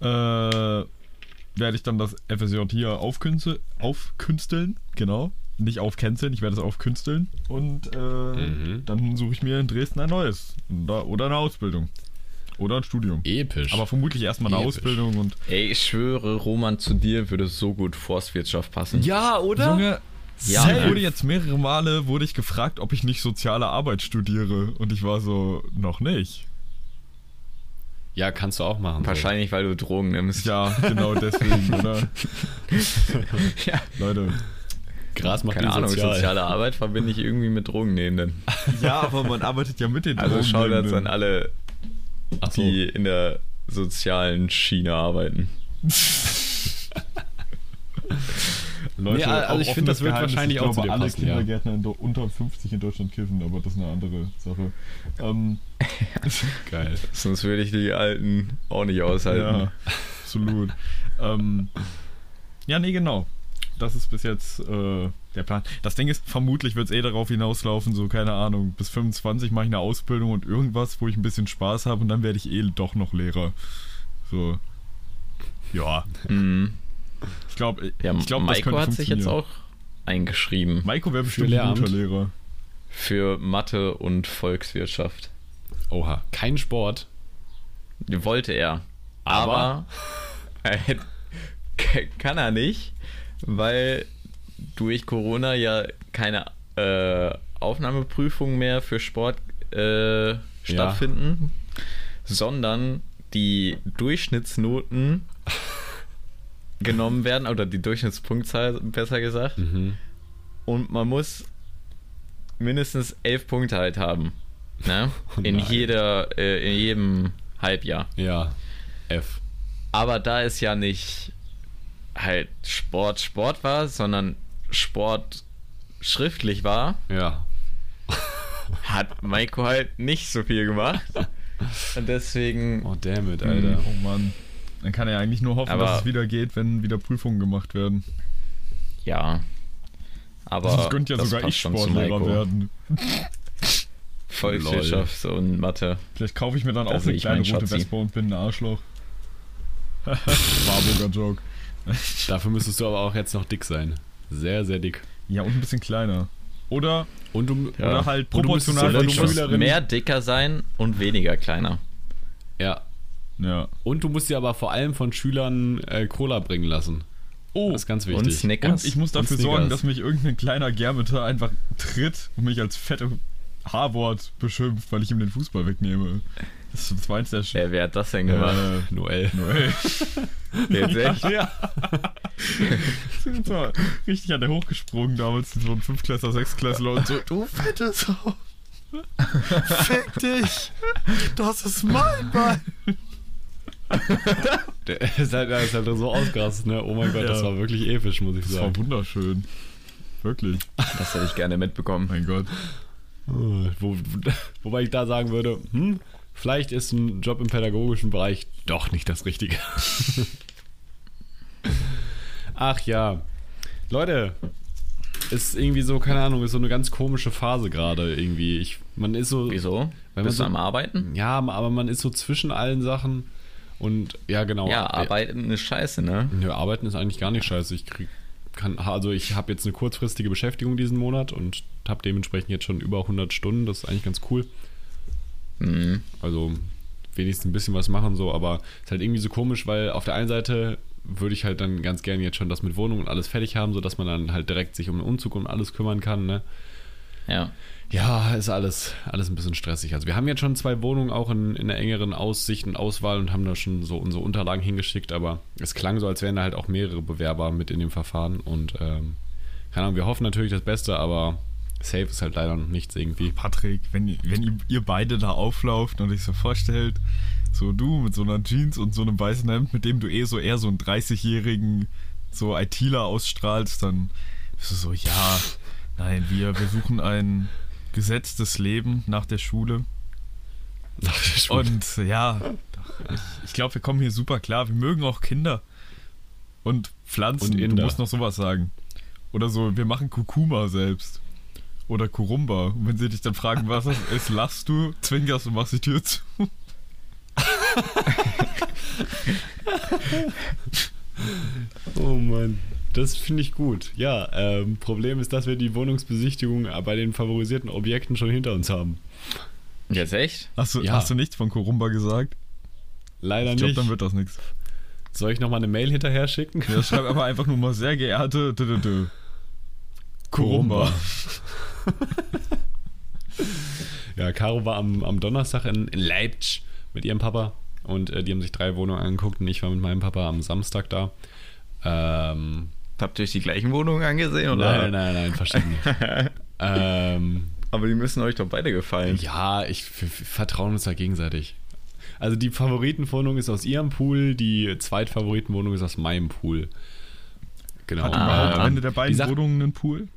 äh, werde ich dann das FSJ hier aufkünste, aufkünsteln, genau. Nicht aufkänzeln, ich werde es aufkünsteln und äh, Mhm. dann suche ich mir in Dresden ein neues oder, oder eine Ausbildung oder ein Studium. Episch. Aber vermutlich erstmal eine Episch. Ausbildung und Ey, ich schwöre, Roman, zu dir würde so gut Forstwirtschaft passen. ja, oder? Junge, Ja, Mann. wurde jetzt mehrere Male wurde ich gefragt, ob ich nicht soziale Arbeit studiere und ich war so noch nicht. Ja, kannst du auch machen. so. Wahrscheinlich, weil du Drogen nimmst. Ja, genau deswegen, (laughs) oder? Ja. Leute. Gras macht Keine Ahnung, sozial. soziale Arbeit verbinde ich irgendwie mit Drogennehmenden. Ja, aber man arbeitet ja mit den Also Shoutouts an alle, so. die in der sozialen Schiene arbeiten. (laughs) Leute, Nee, also ich finde, das wird Geheimnis, wahrscheinlich ich auch zu glaube, dir alle passen, ja. Kindergärtner in, Do- unter 50 in Deutschland kiffen, aber das ist eine andere Sache. Ähm, (laughs) Geil. Sonst würde ich die Alten auch nicht aushalten. Ja, absolut. ähm, ja, nee, genau. Das ist bis jetzt äh, der Plan. Das Ding ist, vermutlich wird es eh darauf hinauslaufen, so, keine Ahnung, bis 25 mache ich eine Ausbildung und irgendwas, wo ich ein bisschen Spaß habe und dann werde ich eh doch noch Lehrer. So. Ja, Mhm. Ich glaube, Ja, ich glaub, Maiko hat sich jetzt auch eingeschrieben Maiko wäre bestimmt ein guter Lehrer. für Mathe und Volkswirtschaft. Oha. Kein Sport. Wollte er. Aber? Aber (laughs) kann er nicht, weil durch Corona ja keine äh, Aufnahmeprüfungen mehr für Sport äh, stattfinden, sondern die Durchschnittsnoten (laughs) genommen werden, oder die Durchschnittspunktzahl besser gesagt. Mhm. Und man muss mindestens elf Punkte halt haben. Ne? (laughs) Oh in, jeder, äh, in jedem Halbjahr. Ja. F. Aber da es ja nicht halt Sport Sport war, sondern Sport schriftlich war, Ja. (laughs) hat Maiko halt nicht so viel gemacht. (laughs) Und deswegen, Oh, damn it, Alter. Oh Mann. Dann kann er eigentlich nur hoffen, Aber- dass es wieder geht, wenn wieder Prüfungen gemacht werden. ja. Aber Sonst könnte ja das sogar ich Sportlehrer werden. (laughs) Volkswirtschaft und Mathe. Vielleicht kaufe ich mir dann Da auch eine kleine rote Schatzi. Vespa und bin ein Arschloch. (laughs) Warburger Joke. (laughs) Dafür müsstest du aber auch jetzt noch dick sein. Sehr, sehr dick. Ja, und ein bisschen kleiner. Oder, Und du, Ja. oder halt Und du musst proportional so Du von musst Schülerin- mehr dicker sein und weniger kleiner. ja. Ja. Und du musst dir aber vor allem von Schülern äh, Cola bringen lassen. Oh, Das ist ganz Und wichtig. Snickers. und ich muss dafür Und sorgen, dass mich irgendein kleiner Germeter einfach tritt und mich als fette H-Wort beschimpft, weil ich ihm den Fußball wegnehme. Das ist meins der Sch Wer, wer hat das denn gemacht? äh, Noel. Noel. (laughs) Jetzt echt? Ja. so richtig an der hochgesprungen damals, so ein Fünftklässler, Sechstklässler und so, du fette Sau. Fick dich! Das ist mein Bein! Der ist halt, der ist halt so ausgerastet, ne? Oh mein Gott, das Ja. war wirklich episch, muss ich Das war sagen. wunderschön. Wirklich. Das hätte ich gerne mitbekommen. Mein Gott. Oh, Wo, wobei ich da sagen würde, hm, vielleicht ist ein Job im pädagogischen Bereich doch nicht das Richtige. Ach ja. Leute, ist irgendwie so, keine Ahnung, ist so eine ganz komische Phase gerade irgendwie. Ich, man ist so. Wieso? Weil man Bist so- du am Arbeiten? Ja, aber man ist so zwischen allen Sachen und ja, genau. Ja, arbeiten ist scheiße, ne? Nö, arbeiten ist eigentlich gar nicht scheiße. Ich krieg, kann, also ich habe jetzt eine kurzfristige Beschäftigung diesen Monat und habe dementsprechend jetzt schon über 100 Stunden. Das ist eigentlich ganz cool. Mhm. Also wenigstens ein bisschen was machen so, aber ist halt irgendwie so komisch, weil auf der einen Seite würde ich halt dann ganz gerne jetzt schon das mit Wohnung und alles fertig haben, sodass man dann halt direkt sich um den Umzug und alles kümmern kann, ne? Ja. Ja, ist alles, alles ein bisschen stressig. Also wir haben jetzt schon zwei Wohnungen auch in, in der engeren Aussicht und Auswahl und haben da schon so unsere Unterlagen hingeschickt, aber es klang so, als wären da halt auch mehrere Bewerber mit in dem Verfahren und ähm, keine Ahnung, wir hoffen natürlich das Beste, aber safe ist halt leider noch nichts irgendwie. Patrick, wenn, wenn ihr, beide da auflauft und euch so vorstellt, so du mit so einer Jeans und so einem weißen Hemd, mit dem du eh so eher so einen 30-jährigen so ITler ausstrahlst, dann bist du so, ja, nein, wir, wir suchen ein gesetztes Leben nach der Schule. Und ja, ich, ich glaube, wir kommen hier super klar. Wir mögen auch Kinder und Pflanzen. Und du musst noch sowas sagen. Oder so, wir machen Kurkuma selbst. Oder Kurumba. Und wenn sie dich dann fragen, was das (laughs) ist, lachst du, zwinkerst und machst die Tür zu. (laughs) (laughs) Oh Mann, das finde ich gut. Ja, ähm, Problem ist, dass wir die Wohnungsbesichtigung bei den favorisierten Objekten schon hinter uns haben. Jetzt echt? Hast du, Ja. hast du nichts von Kurumba gesagt? Leider Ich glaube, nicht. dann wird das nichts. Soll ich nochmal eine Mail hinterher schicken? Ja, schreib aber einfach nur mal sehr geehrte. Kurumba. (laughs) Ja, Caro war am, am Donnerstag in, in Leipzig mit ihrem Papa und äh, die haben sich drei Wohnungen angeguckt und ich war mit meinem Papa am Samstag da. Ähm, Habt ihr euch die gleichen Wohnungen angesehen? Oder? nein, nein, nein, verstehe nicht. (laughs) ähm, Aber die müssen euch doch beide gefallen. ja, ich wir, wir vertrauen uns da gegenseitig. Also die Favoritenwohnung ist aus ihrem Pool, die Zweitfavoritenwohnung ist aus meinem Pool. Genau. Hat überhaupt Ähm, eine der beiden Wohnungen einen Pool?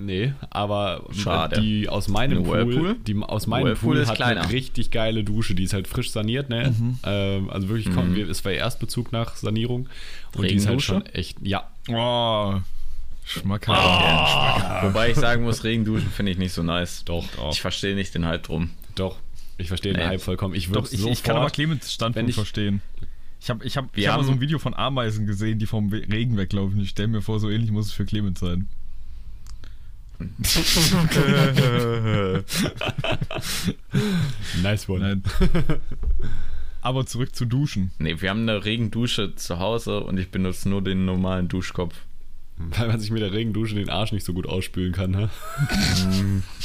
Nee, aber Schade. die aus meinem Eine Pool, Whirlpool? die aus meinem Whirlpool Pool ist hat kleiner. eine richtig geile Dusche, die ist halt frisch saniert, ne? Ähm, also wirklich, konnten wir, es war Erstbezug nach Sanierung und die ist halt schon echt, ja, Oh, schmackhaft. Wobei ich sagen muss, Regenduschen finde ich nicht so nice. doch, Ich verstehe nicht den Hype drum. doch. Ich verstehe den. Hype vollkommen. Ich würde Doch, ich, ich kann aber Clemens Standpunkt ich- verstehen. Ich habe ich hab, ich hab mal so ein Video von Ameisen gesehen, die vom Regen weglaufen. Ich stelle mir vor, so ähnlich muss es für Clemens sein. (laughs) Nice one. Nein. Aber zurück zu Duschen. Nee, wir haben eine Regendusche zu Hause und ich benutze nur den normalen Duschkopf. (laughs) Weil man sich mit der Regendusche den Arsch nicht so gut ausspülen kann, ne?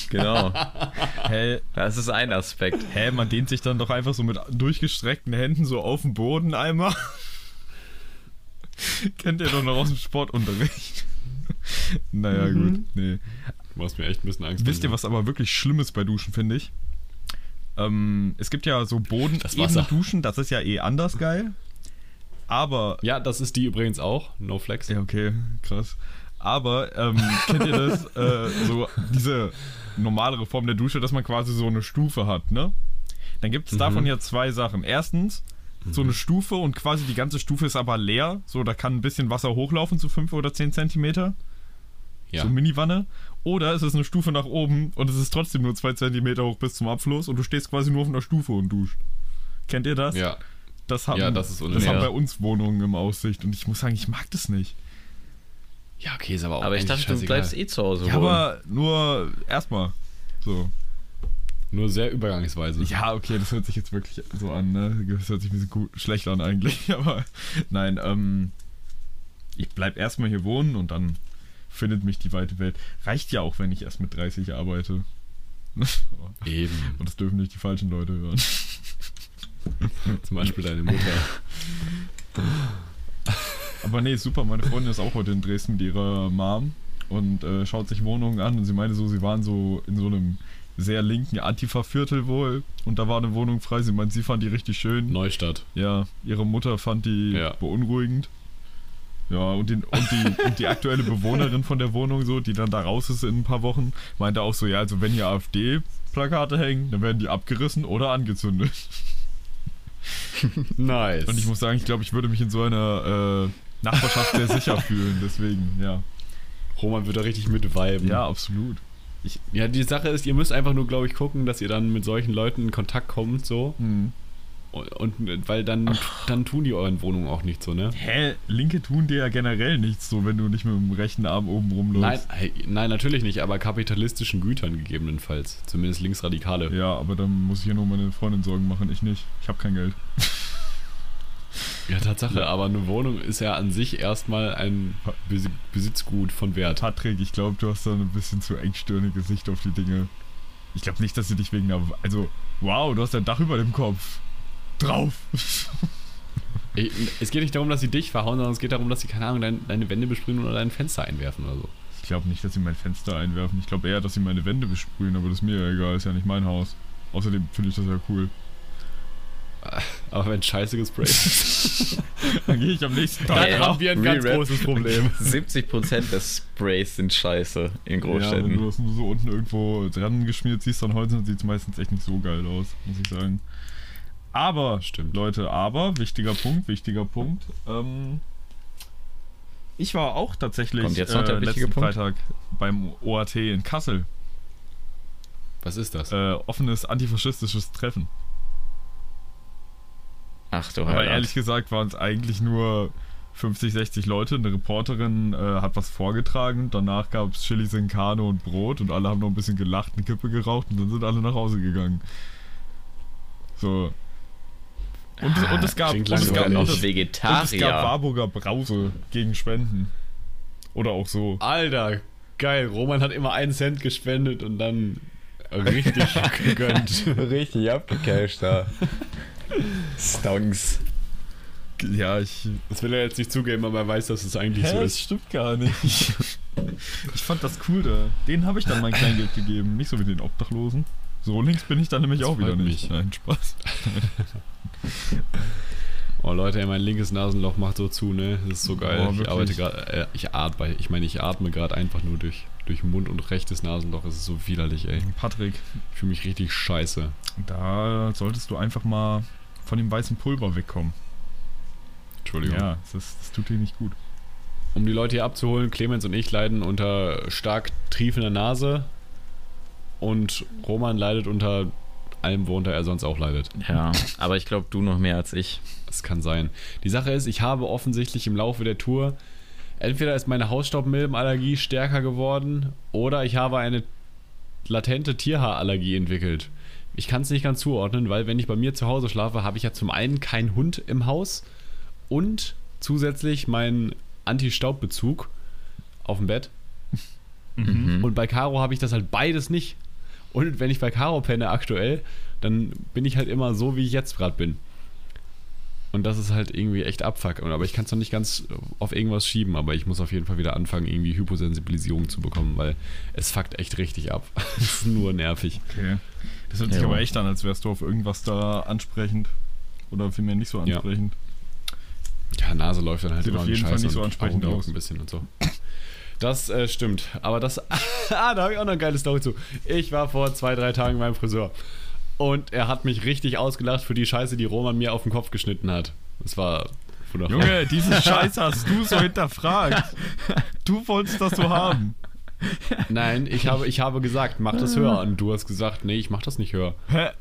Genau. (laughs) Hä, Das ist ein Aspekt. hä, man dehnt sich dann doch einfach so mit durchgestreckten Händen so auf den Boden einmal. Kennt ihr doch noch aus dem Sportunterricht. (laughs) naja, gut. Nee. Du machst mir echt ein bisschen Angst. Wisst ihr, was aber wirklich schlimm ist bei Duschen, finde ich? Ähm, es gibt ja so Das Wasser. Bodenduschen, das ist ja eh anders geil. Aber. Ja, das ist die übrigens auch. No flex. Ja, okay, krass. Aber, ähm, kennt ihr das? (laughs) Äh, so diese normalere Form der Dusche, dass man quasi so eine Stufe hat, ne? Dann gibt es davon ja zwei Sachen. Erstens, so eine Stufe und quasi die ganze Stufe ist aber leer. So, da kann ein bisschen Wasser hochlaufen zu 5 oder 10 Zentimeter. Ja. So Miniwanne. Oder es ist eine Stufe nach oben und es ist trotzdem nur zwei Zentimeter hoch bis zum Abfluss und du stehst quasi nur auf einer Stufe und duscht. Kennt ihr das? ja. das haben, Ja, das ist das haben bei uns Wohnungen im Aussicht und ich muss sagen, ich mag das nicht. Ja, okay, ist aber auch Aber ich dachte, du bleibst eh zu Hause Ja, wohnen. aber nur erstmal. So. Nur sehr übergangsweise. Ja, okay, das hört sich jetzt wirklich so an, ne? Das hört sich ein bisschen gut, schlecht an eigentlich, (laughs) aber nein, ähm, ich bleib erstmal hier wohnen und dann findet mich die weite Welt. Reicht ja auch, wenn ich erst mit 30 arbeite. (laughs) Eben. Und das dürfen nicht die falschen Leute hören. (laughs) Zum Beispiel deine Mutter. Aber nee, super, meine Freundin ist auch heute in Dresden mit ihrer Mom und äh, schaut sich Wohnungen an und sie meinte so, sie waren so in so einem sehr linken Antifa-Viertel wohl und da war eine Wohnung frei. Sie meint, sie fand die richtig schön. Neustadt. Ja, ihre Mutter fand die Ja. beunruhigend. Ja, und, den, und, die, und die aktuelle Bewohnerin von der Wohnung, so, die dann da raus ist in ein paar Wochen, meinte auch so, ja, also wenn hier AfD-Plakate hängen, dann werden die abgerissen oder angezündet. (laughs) Nice. Und ich muss sagen, ich glaube, ich würde mich in so einer äh, Nachbarschaft sehr sicher fühlen, deswegen, ja. Roman wird da richtig mit viben. Ja, absolut. Ich, ja, die Sache ist, ihr müsst einfach nur, glaube ich, gucken, dass ihr dann mit solchen Leuten in Kontakt kommt, so. Hm. Und, weil dann, dann tun die euren Wohnungen auch nicht so, ne? Hä? Linke tun dir ja generell nichts so, wenn du nicht mit dem rechten Arm oben Nein, rumläufst. hey, nein, natürlich nicht, aber kapitalistischen Gütern gegebenenfalls. Zumindest Linksradikale. Ja, aber dann muss ich ja nur meine Freundin Sorgen machen, ich nicht. Ich habe kein Geld. (laughs) Ja, Tatsache, aber eine Wohnung ist ja an sich erstmal ein Besi- Besitzgut von Wert. Patrick, ich glaube, du hast da ein bisschen zu engstirnige Sicht auf die Dinge. Ich glaube nicht, dass sie dich wegen einer. Also, wow, du hast ein Dach über dem Kopf. Drauf. Es geht nicht darum, dass sie dich verhauen, sondern es geht darum, dass sie, keine Ahnung, dein, deine Wände besprühen oder dein Fenster einwerfen oder so. Ich glaube nicht, dass sie mein Fenster einwerfen. Ich glaube eher, dass sie meine Wände besprühen, aber das ist mir ja egal, ist ja nicht mein Haus. Außerdem finde ich das ja cool. (laughs) Aber wenn Scheiße gesprayt ist, (laughs) Dann gehe ich am nächsten dann Tag Ey, haben wir ein ganz großes Problem. (laughs) 70% des Sprays sind scheiße in Ja, wenn Großstädten. du das nur so unten irgendwo dran geschmiert siehst dann sieht es meistens echt nicht so geil aus, muss ich sagen. Aber, Stimmt. Leute, aber, wichtiger Punkt, wichtiger Punkt. Ähm, ich war auch tatsächlich Kommt jetzt noch der äh, letzten Punkt? Freitag beim OAT in Kassel. Was ist das? Äh, offenes antifaschistisches Treffen. Ach du Aber ehrlich gesagt waren es eigentlich nur 50, 60 Leute. Eine Reporterin äh, hat was vorgetragen. Danach gab es Chilis in und Brot und alle haben noch ein bisschen gelacht, eine Kippe geraucht und dann sind alle nach Hause gegangen. So. Und, es- und es gab, und es gab, und noch es, und es gab Vegetarier. Warburger Brause gegen Spenden. Oder auch so. Alter, geil. Roman hat immer einen Cent gespendet und dann richtig (laughs) gegönnt. Richtig abgecasht da. Stonks. Ja, ich. Das will er jetzt nicht zugeben, aber er weiß, dass es eigentlich so das ist. stimmt gar nicht. (laughs) Ich fand das cool da. Denen habe ich dann mein Kleingeld gegeben, nicht so wie den Obdachlosen. So links bin ich dann nämlich Das auch wieder nicht. mich. Nein, Spaß. (laughs) Oh Leute, ey, mein linkes Nasenloch macht so zu, ne? Das ist so geil. Boah, ich arbeite gerade, äh, ich atme, ich meine, ich atme gerade einfach nur durch, durch Mund und rechtes Nasenloch. Es ist so widerlich, ey. Patrick, Ich fühle mich richtig scheiße. da solltest du einfach mal von dem weißen Pulver wegkommen. Entschuldigung. Ja, das, das tut dir nicht gut. Um die Leute hier abzuholen, Clemens und ich leiden unter stark triefender Nase und Roman leidet unter allem, worunter er sonst auch leidet. Ja, aber ich glaube, du noch mehr als ich. Das kann sein. Die Sache ist, ich habe offensichtlich im Laufe der Tour entweder ist meine Hausstaubmilbenallergie stärker geworden oder ich habe eine latente Tierhaarallergie entwickelt. Ich kann es nicht ganz zuordnen, weil wenn ich bei mir zu Hause schlafe, habe ich ja zum einen keinen Hund im Haus und zusätzlich meinen Anti-Staubbezug auf dem Bett. Mhm. Und bei Caro habe ich das halt beides nicht. Und wenn ich bei Caro penne aktuell, dann bin ich halt immer so, wie ich jetzt gerade bin. Und das ist halt irgendwie echt Abfuck. Aber ich kann es noch nicht ganz auf irgendwas schieben, aber ich muss auf jeden Fall wieder anfangen, irgendwie Hyposensibilisierung zu bekommen, weil es fuckt echt richtig ab. (laughs) Es ist nur nervig. Okay. Das hört sich Ja. aber echt an, als wärst du auf irgendwas da ansprechend. Oder vielmehr nicht so Ja. ansprechend. Ja, Nase läuft dann halt Sieht immer auf jeden Fall nicht so ansprechend aus. ein bisschen und so. Das äh, stimmt. Aber das. (laughs) ah, da habe ich auch noch eine geile Story zu. Ich war vor zwei, drei Tagen beim Friseur. Und er hat mich richtig ausgelacht für die Scheiße, die Roman mir auf den Kopf geschnitten hat. Das war wundervoll. Junge, (laughs) diesen Scheiß hast du so hinterfragt. Du wolltest das so haben. Nein, ich habe, ich habe gesagt, mach das höher. Und du hast gesagt, nee, ich mach das nicht höher.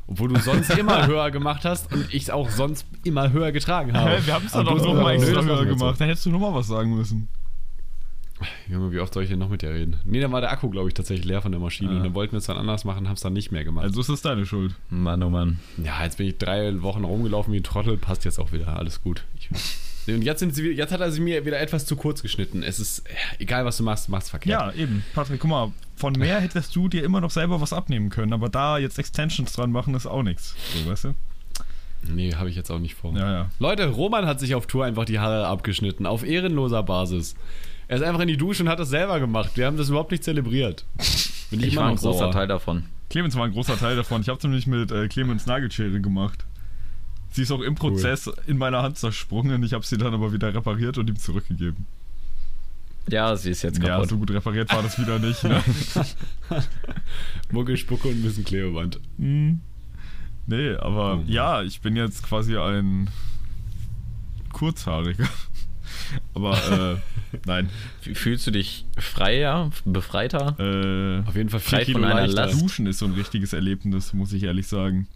Obwohl du sonst immer höher gemacht hast und ich es auch sonst immer höher getragen habe. Hä, wir haben es doch du noch hast mal gesagt, extra höher gemacht. Da hättest du noch mal was sagen müssen. Junge, wie oft soll ich denn noch mit dir reden? Nee, dann war der Akku, glaube ich, tatsächlich leer von der Maschine. Ah. Und dann wollten wir es dann anders machen, haben es dann nicht mehr gemacht. Also ist es deine Schuld. Mann, oh Mann. ja, jetzt bin ich drei Wochen rumgelaufen wie ein Trottel, passt jetzt auch wieder, alles gut. Ich, und jetzt, sind sie, jetzt hat er sie mir wieder etwas zu kurz geschnitten. Es ist, egal was du machst, du machst verkehrt. Ja, eben. Patrick, guck mal, von mehr hättest du dir immer noch selber was abnehmen können, aber da jetzt Extensions dran machen, ist auch nichts. So, weißt du? Nee, habe ich jetzt auch nicht vor. Ja, ja. Leute, Roman hat sich auf Tour einfach die Haare abgeschnitten, auf ehrenloser Basis. Er ist einfach in die Dusche und hat das selber gemacht. Wir haben das überhaupt nicht zelebriert. Bin ich, Ich war ein großer sauer. Teil davon. Clemens war ein großer Teil davon. Ich habe es nämlich mit äh, Clemens Nagelschere gemacht. Sie ist auch im Prozess in meiner Hand zersprungen. Ich habe sie dann aber wieder repariert und ihm zurückgegeben. Ja, sie ist jetzt Ja, kaputt. so gut repariert war das wieder nicht. Ne? (laughs) Mucke, Spucke und ein bisschen Klebeband. Hm. Nee, aber Oh ja, ich bin jetzt quasi ein Kurzhaariger. Aber äh, (laughs) nein. Fühlst du dich freier, befreiter? Äh, Auf jeden Fall vier Frei Kilo von einer leichter. Last. Duschen ist so ein richtiges Erlebnis, muss ich ehrlich sagen.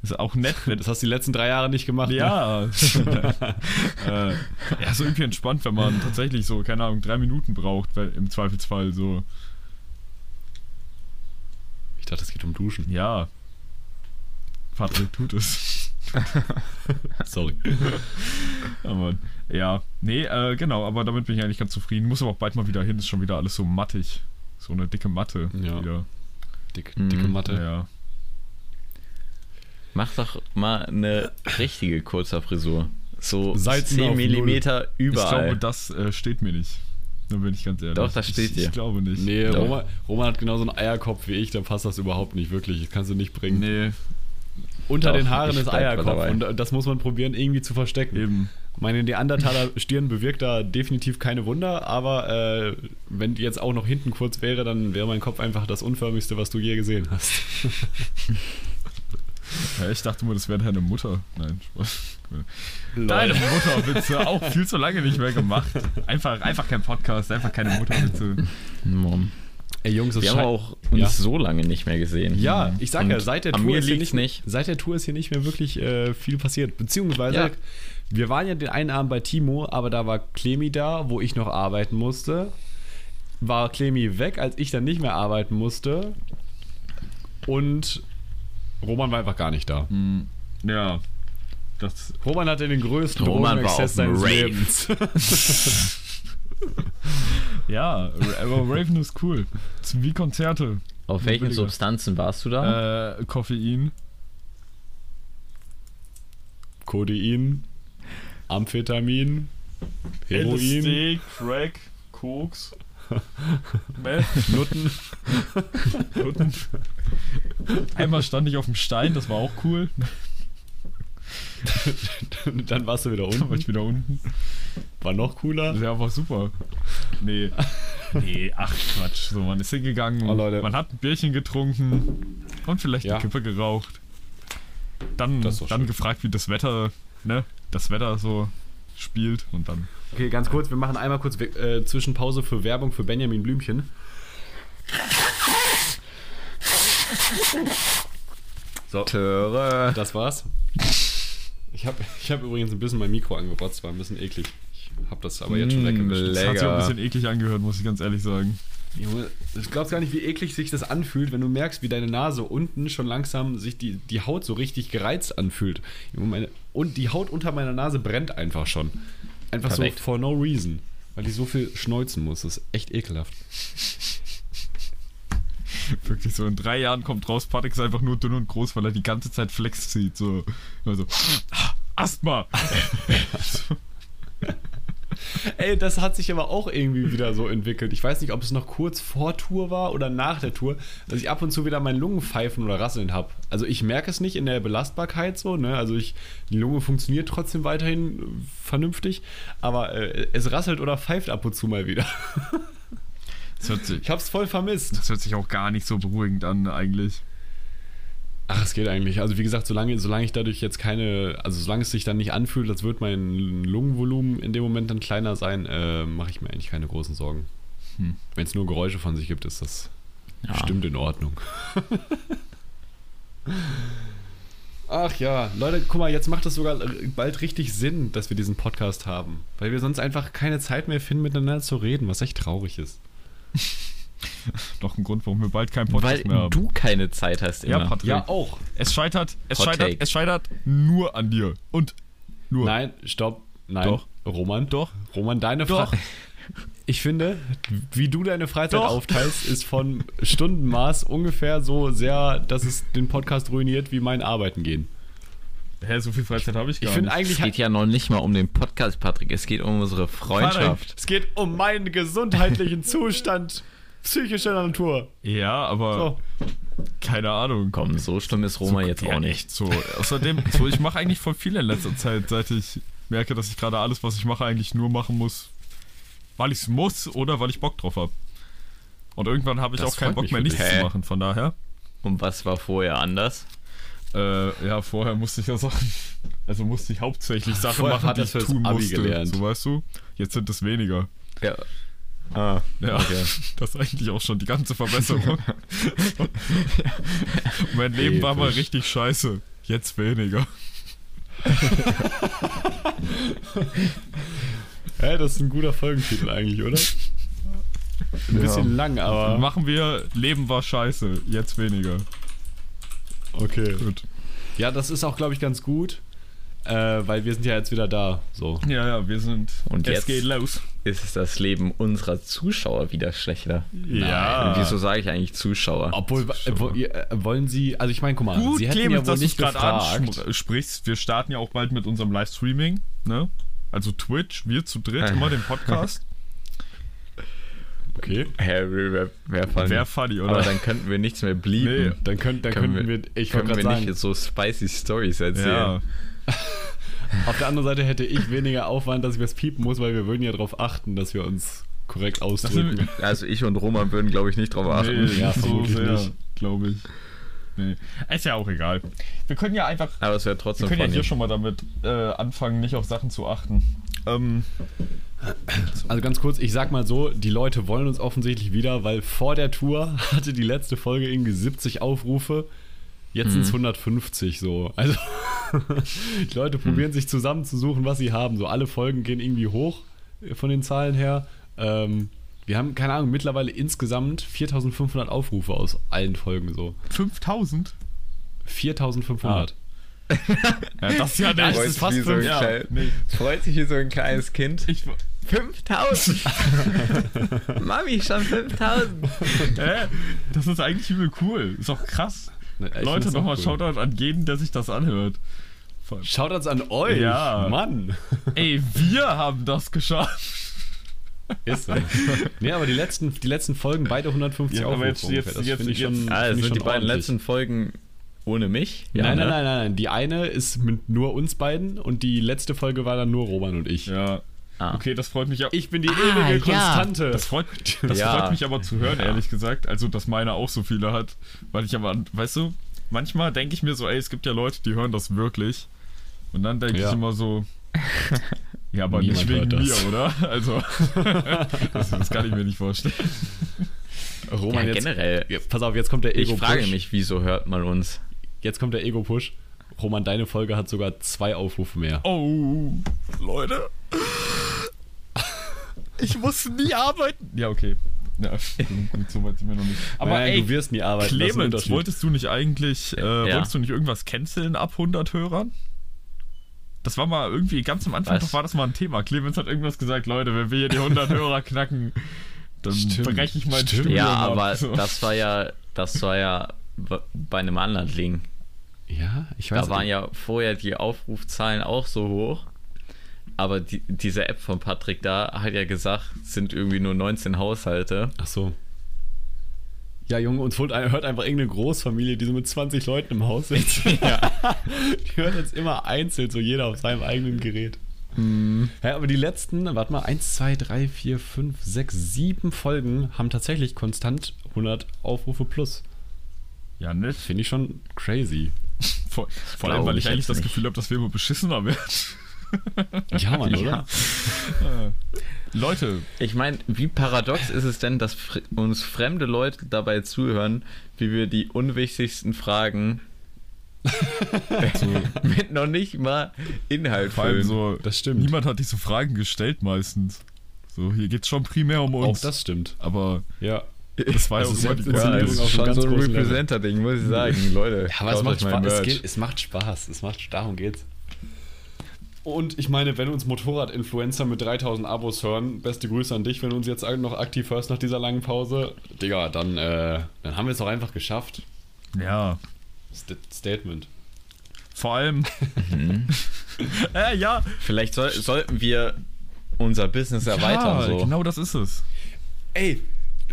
Ist auch nett, Das hast du die letzten drei Jahre nicht gemacht. Ne? Ja. (laughs) (laughs) äh, ja, so irgendwie entspannt, wenn man tatsächlich so, keine Ahnung, drei Minuten braucht, weil im Zweifelsfall so. Ich dachte, es geht um Duschen. Ja. Patrick tut es. (laughs) Sorry. Aber, ja, nee, äh, genau, aber damit bin ich eigentlich ganz zufrieden. Muss aber auch bald mal wieder hin, ist schon wieder alles so mattig. So eine dicke Matte Ja. wieder. Dick, Mhm. dicke Matte. Ja. Mach doch mal eine richtige kurzer Frisur. So Seiten 10 auf Millimeter Ich überall. glaube, das äh, steht mir nicht. Da bin ich ganz ehrlich. Doch, das steht ich, dir. Ich glaube nicht. Nee. Roman, Roman hat genauso einen Eierkopf wie ich, dann passt das überhaupt nicht, wirklich. Das kannst du nicht bringen. Nee, Unter Doch, den Haaren ist Eierkopf und das muss man probieren, irgendwie zu verstecken. eben. Meine Neandertaler Stirn bewirkt da definitiv keine Wunder, aber äh, wenn die jetzt auch noch hinten kurz wäre, dann wäre mein Kopf einfach das unförmigste, was du je gesehen hast. (laughs) Ja, ich dachte mal, das wäre deine Mutter. Nein, Spaß. Deine Mutterwitze, auch viel zu lange nicht mehr gemacht. Einfach, einfach kein Podcast, einfach keine Mutterwitze. Mom. Ey Jungs, das Wir haben auch uns Ja. so lange nicht mehr gesehen. Ja, ich sag ja, Und seit der Tour ist hier nicht, nicht. seit der Tour ist hier nicht mehr wirklich äh, viel passiert. Beziehungsweise, Ja. wir waren ja den einen Abend bei Timo, aber da war Clemi da, wo ich noch arbeiten musste. War Clemi weg, als ich dann nicht mehr arbeiten musste. Und Roman war einfach gar nicht da. Hm, Ja, das. Roman hatte den größten Roman war auf seines. Lebens. (laughs) (laughs) Ja, aber Raven ist cool. Sind wie Konzerte. Auf welchen billiger. Substanzen warst du da? Äh, Koffein. Kodein, Amphetamin, Heroin, LSD, Crack, Koks, (laughs) Meth, Nutten. Nutten. Einmal stand ich auf dem Stein, das war auch cool. (laughs) dann warst du wieder Dann war unten. ich wieder unten. War noch cooler. Ja, war super. Nee. Nee, ach Quatsch. So, man ist hingegangen, Oh, man hat ein Bierchen getrunken und vielleicht Ja. eine Kippe geraucht. Dann, dann schön. gefragt, wie das Wetter, ne, das Wetter so spielt und dann. Okay, ganz kurz, wir machen einmal kurz äh, Zwischenpause für Werbung für Benjamin Blümchen. So, Töre. das war's. Ich habe (laughs) ich hab übrigens ein bisschen mein Mikro angerotzt, war ein bisschen eklig. Ich habe das aber jetzt schon Mm, weggewischt. Das hat sich auch ein bisschen eklig angehört, muss ich ganz ehrlich sagen. Junge, du glaubst gar nicht, wie eklig sich das anfühlt, wenn du merkst, wie deine Nase unten schon langsam sich die, die Haut so richtig gereizt anfühlt. Meine, und die Haut unter meiner Nase brennt einfach schon. Einfach Perfekt. so for no reason. Weil ich so viel schneuzen muss. Das ist echt ekelhaft. (laughs) Wirklich so in drei Jahren kommt raus, Patrick ist einfach nur dünn und groß, weil er die ganze Zeit Flex zieht. So, immer so Asthma. (laughs) Ey, das hat sich aber auch irgendwie wieder so entwickelt. Ich weiß nicht, ob es noch kurz vor Tour war oder nach der Tour, dass ich ab und zu wieder mein Lungenpfeifen oder Rasseln habe. Also ich merke es nicht in der Belastbarkeit so, ne? Also ich, die Lunge funktioniert trotzdem weiterhin äh, vernünftig, aber äh, es rasselt oder pfeift ab und zu mal wieder. (laughs) Sich, Ich hab's voll vermisst. das hört sich auch gar nicht so beruhigend an, eigentlich. Ach, es geht eigentlich. Also wie gesagt, solange, solange ich dadurch jetzt keine, also solange es sich dann nicht anfühlt, als würde mein Lungenvolumen in dem Moment dann kleiner sein, äh, mache ich mir eigentlich keine großen Sorgen. Wenn es nur Geräusche von sich gibt, ist das Ja. bestimmt in Ordnung. (laughs) Ach ja, Leute, guck mal, jetzt macht es sogar bald richtig Sinn, dass wir diesen Podcast haben. Weil wir sonst einfach keine Zeit mehr finden, miteinander zu reden, was echt traurig ist. (laughs) Noch ein Grund, warum wir bald keinen Podcast Weil mehr haben. du keine Zeit hast immer. ja, Patrick. auch. Es scheitert, es Hot scheitert, take. es scheitert nur an dir. Und nur. Nein, stopp. Nein. Doch. Roman. Doch. Roman, deine Doch. Frage. Ich finde, wie du deine Freizeit Doch. aufteilst, ist von Stundenmaß ungefähr so sehr, dass es den Podcast ruiniert, wie mein Arbeiten gehen. Hä, so viel Freizeit habe ich gar Ich finde nicht. Es eigentlich. geht ja noch nicht mal um den Podcast, Patrick. Es geht um unsere Freundschaft. Es geht um meinen gesundheitlichen Zustand psychischer Natur. Ja, aber So. keine Ahnung. Komm, so schlimm ist Roma jetzt ja, auch nicht. Echt so. Außerdem, so, ich mache eigentlich voll viel in letzter Zeit, seit ich merke, dass ich gerade alles, was ich mache, eigentlich nur machen muss, weil ich es muss oder weil ich Bock drauf habe. Und irgendwann habe ich Das auch keinen Bock mehr, nichts zu machen. Von daher, Und was war vorher anders? Äh, ja, vorher musste ich ja Sachen, also musste ich hauptsächlich Sachen Vorher machen, die ich tun Abi musste. gelernt. So weißt du. Jetzt sind es weniger. Ja. Ah, Ja, okay. (laughs) das ist eigentlich auch schon die ganze Verbesserung. (laughs) mein Leben war mal Episch. richtig scheiße. Jetzt weniger. (laughs) Hä, das ist ein guter Folgentitel eigentlich, oder? Ein bisschen lang, aber. Machen wir Leben war scheiße. Jetzt weniger. Okay. Gut. Ja, das ist auch, glaube ich, ganz gut. Äh, weil wir sind ja jetzt wieder da. So. Ja, ja, wir sind. Und es jetzt? geht los. Ist das Leben unserer Zuschauer wieder schlechter? Ja. Und wieso sage ich eigentlich Zuschauer? Obwohl, äh, wo, ihr, äh, wollen Sie, also ich meine, guck mal, Gut, Sie hätten Clemens, ja wohl nicht gerade gefragt. ansprichst. Wir starten ja auch bald mit unserem Livestreaming, ne? Also Twitch, wir zu dritt, immer den Podcast. Okay. Harry, wer, wer funny. Wäre funny, oder? Aber dann könnten wir nichts mehr blieben. Nee. Dann, könnt, dann Können könnten wir- wir, ich Können wir gerade nicht sagen, jetzt so spicy Stories erzählen? ja. auf der anderen Seite hätte ich weniger Aufwand, dass ich was piepen muss, weil wir würden ja darauf achten, dass wir uns korrekt ausdrücken. Also ich und Roman würden, glaube ich, nicht drauf achten. Nee, Ja, nicht so sehr, nicht. glaube ich. Nee. Ist ja auch egal. Wir können ja einfach Aber es wäre Wir trotzdem können ja funny. hier schon mal damit äh, anfangen, nicht auf Sachen zu achten. Ähm, Also ganz kurz, ich sag mal so, die Leute wollen uns offensichtlich wieder, weil vor der Tour (laughs) hatte die letzte Folge irgendwie 70 Aufrufe. Jetzt sind es 150 so. Also (laughs) die Leute probieren sich zusammenzusuchen, was sie haben. So alle Folgen gehen irgendwie hoch äh, von den Zahlen her. Ähm, wir haben, keine Ahnung, mittlerweile insgesamt 4500 Aufrufe aus allen Folgen so. 5000? 4500. (laughs) Ja, das ist ja das ist fast wie so ein fünf- ja. Freut sich wie so ein kleines Kind. Ich, 5000! (laughs) Mami, schon 5000! hä? Das ist eigentlich übel cool. Ist auch krass. Ich Leute, nochmal cool. Shoutout an jeden, der sich das anhört. Shoutouts an euch. Ja. Mann. Ey, wir haben das geschafft. Ist so. nee, aber die letzten, die letzten Folgen beide 150 Ja, aber Aufrufe jetzt- ungefähr. jetzt- Das jetzt- finde ich jetzt- schon. Ah, das sind die schon beiden ordentlich. letzten Folgen ohne mich? nein, nein, ne? nein, nein, nein. Die eine ist mit nur uns beiden und die letzte Folge war dann nur Roman und ich. Ja. Ah. Okay, das freut mich ja. Ich bin die Ah, ewige ja. Konstante. Das freut, (laughs) das Ja. freut mich aber zu hören, Ja. ehrlich gesagt. Also, dass meine auch so viele hat. Weil ich aber, weißt du, manchmal denke ich mir so, ey, es gibt ja Leute, die hören das wirklich. Und dann denke Ja. ich immer so, (laughs) ja, aber Niemand nicht wegen mir, oder? Also, (laughs) das, das kann ich mir nicht vorstellen. Roman, Ja, jetzt, generell. Ja, pass auf, jetzt kommt der Ich Ego-Push. frage mich, wieso hört man uns? Jetzt kommt der Ego-Push. Roman, deine Folge hat sogar zwei Aufrufe mehr. Oh, Leute. Ich muss nie arbeiten. Ja, okay. Ja, gut, so weit sind wir noch nicht. Aber Nein, ey, du wirst nie arbeiten. Clemens, wolltest du nicht eigentlich, äh, Ja. wolltest du nicht irgendwas canceln ab 100 Hörern? Das war mal irgendwie ganz am Anfang, doch war das mal ein Thema. Clemens hat irgendwas gesagt, Leute, wenn wir hier die 100 Hörer knacken, dann breche ich mein stimmt. Ja, ab. aber So. das war ja, das war ja bei einem anderen Ding. Ja, ich weiß Da waren ja vorher die Aufrufzahlen auch so hoch. Aber die, diese App von Patrick da hat ja gesagt, sind irgendwie nur 19 Haushalte. Ach so. Ja, Junge, uns holt, hört einfach irgendeine Großfamilie, die so mit 20 Leuten im Haus sitzt. (laughs) Die hört jetzt immer einzeln, so jeder auf seinem eigenen Gerät. Ja, aber die letzten, warte mal, 1, 2, 3, 4, 5, 6, 7 Folgen haben tatsächlich konstant 100 Aufrufe plus. ja, nett. Finde ich schon crazy. Vor, vor allem, weil ich ich eigentlich das. Gefühl habe, dass wir immer beschissener werden. (laughs) Ja, Mann, oder? Äh, Leute, Ich meine, wie paradox ist es denn, dass uns fremde Leute dabei zuhören, wie wir die unwichtigsten Fragen (laughs) mit noch nicht mal Inhalt vor allem füllen. so, Das stimmt. niemand hat diese Fragen gestellt meistens. So, hier geht es schon primär um Auch uns. das stimmt. aber Ja. das war ja auch immer jetzt die ja, ist schon ganz so ein. Representer-Ding, muss ich sagen. Leute, Ja, aber es macht, Spaß. Es, geht, es macht Spaß. Es macht, darum geht's. Und ich meine, wenn uns Motorrad-Influencer mit 3000 Abos hören, beste Grüße an dich, wenn du uns jetzt noch aktiv hörst nach dieser langen Pause. Digga, dann, äh, dann haben wir es doch einfach geschafft. Ja, St Statement. vor allem. (laughs) äh, ja, Vielleicht soll, sollten wir unser Business erweitern. ja, so. genau das ist es. Ey,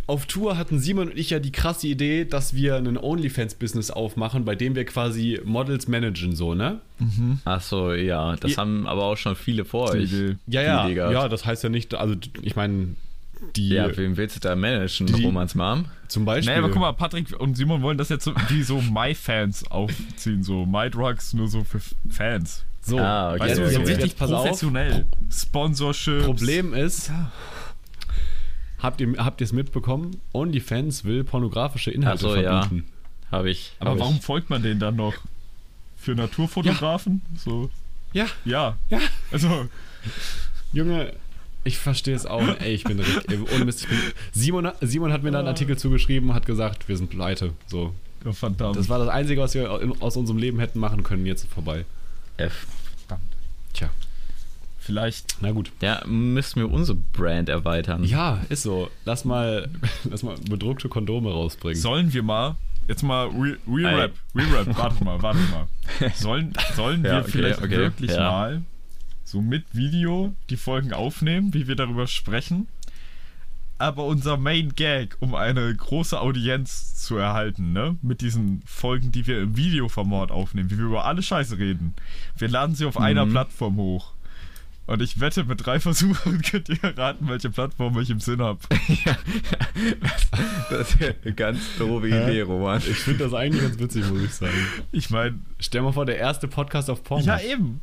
auf Tour hatten Simon und ich ja die krasse Idee, dass wir einen OnlyFans-Business aufmachen, bei dem wir quasi Models managen, so, ne? Ach so, ja, das Ja. haben aber auch schon viele vor Die euch. Ja, Die ja. Ja, das heißt ja nicht, also ich meine, die Ja, wen willst du da managen? Die- Romans Mom? zum Beispiel. Nee, aber guck mal, Patrick und Simon wollen das jetzt so, wie so My-Fans aufziehen. So My Drugs nur so für Fans. So, Ah, okay, Weißt du, okay. so jetzt, richtig jetzt pass auf. professionell. Sponsorship. Problem ist, habt ihr habt ihr es mitbekommen? OnlyFans will pornografische Inhalte Ach so, ja. verbieten. Habe ich. Aber hab warum Ich. folgt man denen dann noch? Für Naturfotografen? So. Ja, Ja. Ja. Also, Junge, ich verstehe es auch. Ey, ich bin richtig, ey, ohne Mist, ich bin, Simon, Simon hat mir da einen Artikel zugeschrieben, hat gesagt, wir sind pleite. So, oh, verdammt. das war das Einzige, was wir aus unserem Leben hätten machen können. Jetzt ist vorbei. F. Tja, Vielleicht. na gut. Ja, müssen wir unsere Brand erweitern. Ja, ist so. Lass mal, (laughs) lass mal bedruckte Kondome rausbringen. Sollen wir mal. Jetzt mal Re- Ey. Re-Rap. Re-Rap. Warte mal, warte mal. (laughs) Sollen, sollen wir Ja, okay, vielleicht okay, wirklich ja. mal so mit Video die Folgen aufnehmen, wie wir darüber sprechen? Aber unser Main Gag, um eine große Audienz zu erhalten, ne? Mit diesen Folgen, die wir im Videoformat aufnehmen, wie wir über alle Scheiße reden. Wir laden sie auf einer Mhm. Plattform hoch. Und ich wette, mit drei Versuchen (laughs) könnt ihr erraten, welche Plattform ich im Sinn habe. (laughs) Das ist ja eine ganz doofe Idee, Roman. Ich finde das eigentlich ganz witzig, muss ich sagen. Ich meine, Stell mal vor, der erste Podcast auf Pornhub. ja eben.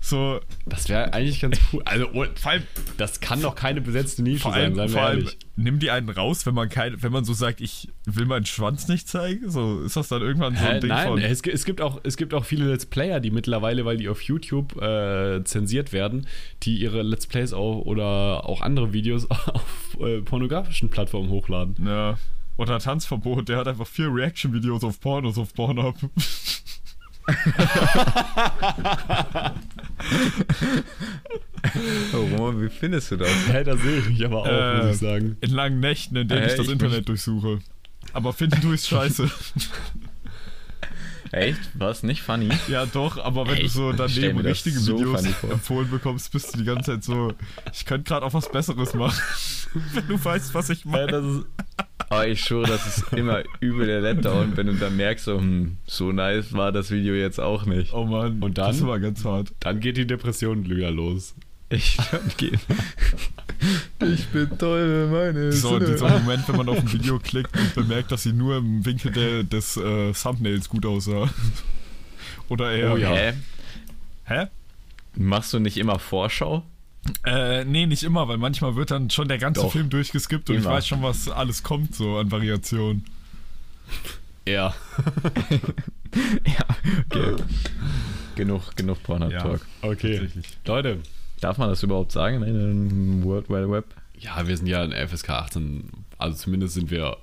So, Das wäre eigentlich ganz cool. Also, oh, vor allem, das kann doch keine besetzte Nische vor sein, allem, seien wir vor allem nimm die einen raus, wenn man kein, wenn man so sagt, ich will meinen Schwanz nicht zeigen. So ist das dann irgendwann so ein Hä, Ding nein, von. es, es, gibt auch, es gibt auch viele Let's Player, die mittlerweile, weil die auf YouTube äh, zensiert werden, die ihre Let's Plays auch, oder auch andere Videos (laughs) auf äh, pornografischen Plattformen hochladen. Ja. Oder Tanzverbot, der hat einfach vier Reaction-Videos auf Pornos auf Pornhub. (laughs) (laughs) Oh, Roman, wie findest du das? Hä, da sehe ich mich aber auch, Äh, muss ich sagen. In langen Nächten, in denen Äh, ich das ich Internet durchsuche. Aber finden du es scheiße. (laughs) Echt? War es nicht funny? ja, doch, aber wenn Ey, du so daneben richtige so Videos empfohlen bekommst, bist du die ganze Zeit so, ich könnte gerade auch was Besseres machen. (laughs) wenn du weißt, was ich meine. das ist, Aber ich schwöre, das ist immer übel der Letdown, wenn du dann merkst, so, hm, so nice war das Video jetzt auch nicht. oh Mann, Und dann? das war ganz hart. dann geht die Depression wieder los. Ich dann gehen. (laughs) Ich bin toll, meine So, Sinne. dieser Moment, wenn man auf ein Video klickt und bemerkt, dass sie nur im Winkel der, des äh, Thumbnails gut aussah. Oder eher. Oh ja. Hä? Hä? Machst du nicht immer Vorschau? Äh, nee, nicht immer, weil manchmal wird dann schon der ganze Doch. Film durchgeskippt und ich Immer. weiß schon, was alles kommt, so an Variationen. Ja. (laughs) (laughs) Ja, okay. genug, genug Pornhub-Talk. Okay. Tatsächlich. Leute, Darf man das überhaupt sagen in einem World Wide Web? ja, wir sind ja in FSK 18, also zumindest sind wir,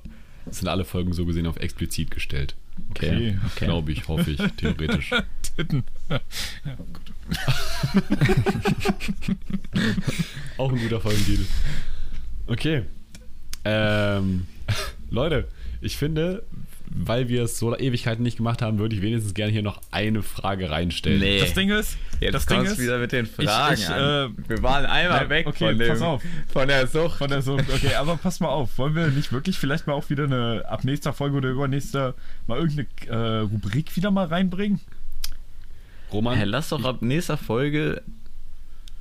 sind alle Folgen so gesehen auf explizit gestellt. Okay, okay. Glaube ich, hoffe ich, theoretisch. (laughs) Titten. (laughs) ja, gut. (laughs) Auch ein guter Folgentitel. Okay. Ähm, Leute, ich finde, weil wir es so Ewigkeiten nicht gemacht haben, würde ich wenigstens gerne hier noch eine Frage reinstellen. Nee. Das Ding ist, Jetzt das Ding ist, wieder mit den Fragen ich, an. äh, Wir waren einmal Ja, weg okay, von, dem, pass auf. von der Sucht. von der so, okay, aber pass mal auf, wollen wir nicht wirklich vielleicht mal auch wieder eine, ab nächster Folge oder übernächster, mal irgendeine äh, Rubrik wieder mal reinbringen? Roman, Hey, lass doch ab nächster Folge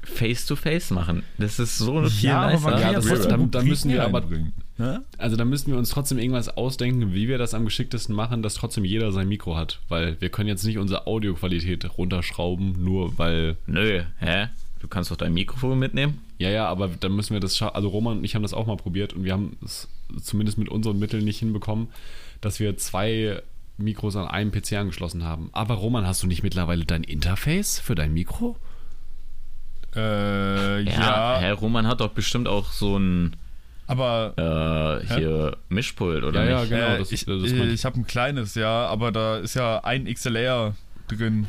Face-to-Face machen. Das ist so eine viel aber man nicer. kann ja das- dann- dann müssen wir aber- reinbringen. Ne? also da müssten wir uns trotzdem irgendwas ausdenken, wie wir das am geschicktesten machen, dass trotzdem jeder sein Mikro hat. Weil wir können jetzt nicht unsere Audioqualität runterschrauben, nur weil. Nö, hä? Du kannst doch dein Mikrofon mitnehmen. Ja, ja, aber dann müssen wir das Also Roman und ich haben das auch mal probiert und wir haben es zumindest mit unseren Mitteln nicht hinbekommen, dass wir zwei Mikros an einem PC angeschlossen haben. Aber Roman, hast du nicht mittlerweile dein Interface für dein Mikro? Äh, Ja, ja, Herr Roman hat doch bestimmt auch so ein aber äh, hier Mischpult, oder Ja, ja, nicht? genau, äh, das- ich, das meinte ich. habe ein kleines, ja, aber da ist ja ein XLR drin,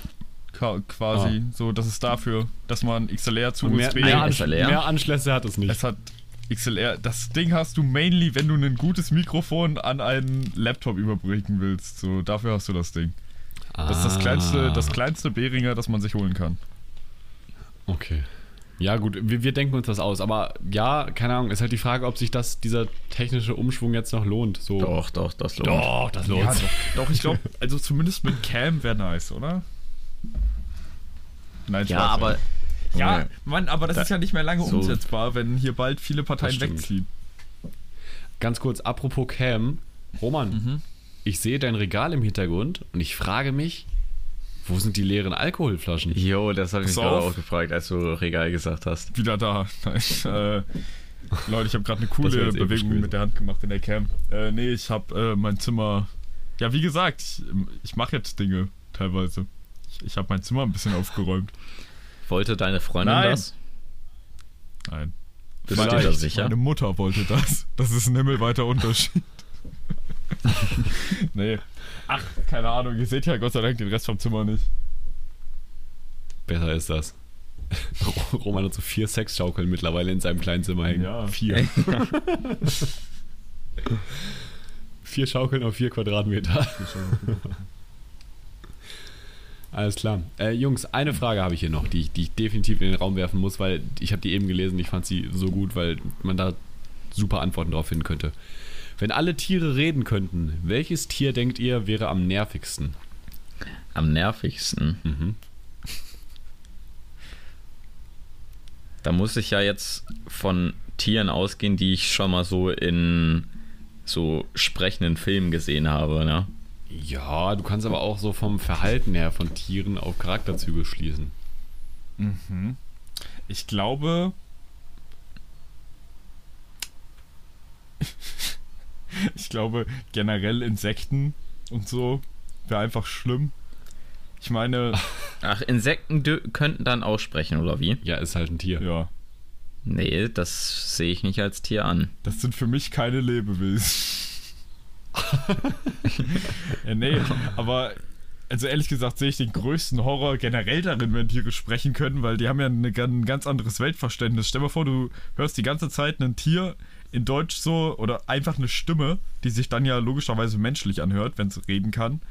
quasi. So, das ist dafür, dass man XLR zu mehr, USB. mehr, Ansch SLR? mehr Anschlüsse hat es nicht. Es hat XLR. Das Ding hast du mainly, wenn du ein gutes Mikrofon an einen Laptop überbrücken willst. So, dafür hast du das Ding. Das ist das kleinste, das kleinste Behringer, das man sich holen kann. Okay. Ja, gut, wir, wir denken uns das aus. Aber ja, keine Ahnung, ist halt die Frage, ob sich das, dieser technische Umschwung jetzt noch lohnt. So. Doch, doch, das lohnt. Doch, das lohnt Ja, sich. doch, doch, ich glaube, also zumindest mit Cam wäre nice, oder? Nein, Ja, aber. Ja, Junge, Mann, aber das Da- ist ja nicht mehr lange so- umsetzbar, wenn hier bald viele Parteien wegziehen. Ganz kurz, apropos Cam. Roman, Mhm. ich sehe dein Regal im Hintergrund und ich frage mich, wo sind die leeren Alkoholflaschen? Jo, das habe ich mich gerade auch gefragt, als du Regal gesagt hast. Wieder da. (laughs) Nein, äh, Leute, ich habe gerade eine coole episch Bewegung mit der Hand gemacht in der Cam. Äh, nee, ich habe äh, mein Zimmer. Ja, wie gesagt, ich, ich mache jetzt Dinge teilweise. Ich, ich habe mein Zimmer ein bisschen aufgeräumt. Wollte deine Freundin Nein. das? Nein. Bist du dir Vielleicht. da sicher? Meine Mutter wollte das. Das ist ein himmelweiter Unterschied. (laughs) nee. Ach, keine Ahnung. Ihr seht ja Gott sei Dank den Rest vom Zimmer nicht. Besser ist das. (laughs) Roman hat so vier Sexschaukeln mittlerweile in seinem kleinen Zimmer hängen. Ja. Vier. (laughs) vier Schaukeln auf vier Quadratmeter. (laughs) Alles klar. Äh, Jungs, eine Frage habe ich hier noch, die ich, die ich definitiv in den Raum werfen muss, weil ich habe die eben gelesen, ich fand sie so gut, weil man da super Antworten drauf finden könnte. Wenn alle Tiere reden könnten, welches Tier denkt ihr wäre am nervigsten? Am nervigsten. Mhm. Da muss ich ja jetzt von Tieren ausgehen, die ich schon mal so in so sprechenden Filmen gesehen habe, ne? Ja, du kannst aber auch so vom Verhalten her von Tieren auf Charakterzüge schließen. Mhm. Ich glaube. (laughs) ich glaube, generell Insekten und so wäre einfach schlimm. Ich meine, (laughs) Ach, Insekten könnten dann auch sprechen, oder wie? Ja, ist halt ein Tier. ja, Nee, das sehe ich nicht als Tier an. das sind für mich keine Lebewesen. ja, (laughs) nee, aber also ehrlich gesagt sehe ich den größten Horror generell darin, wenn Tiere sprechen können, weil die haben ja eine, ein ganz anderes Weltverständnis. Stell dir mal vor, du hörst die ganze Zeit ein Tier in Deutsch so oder einfach eine Stimme, die sich dann ja logischerweise menschlich anhört, wenn es reden kann.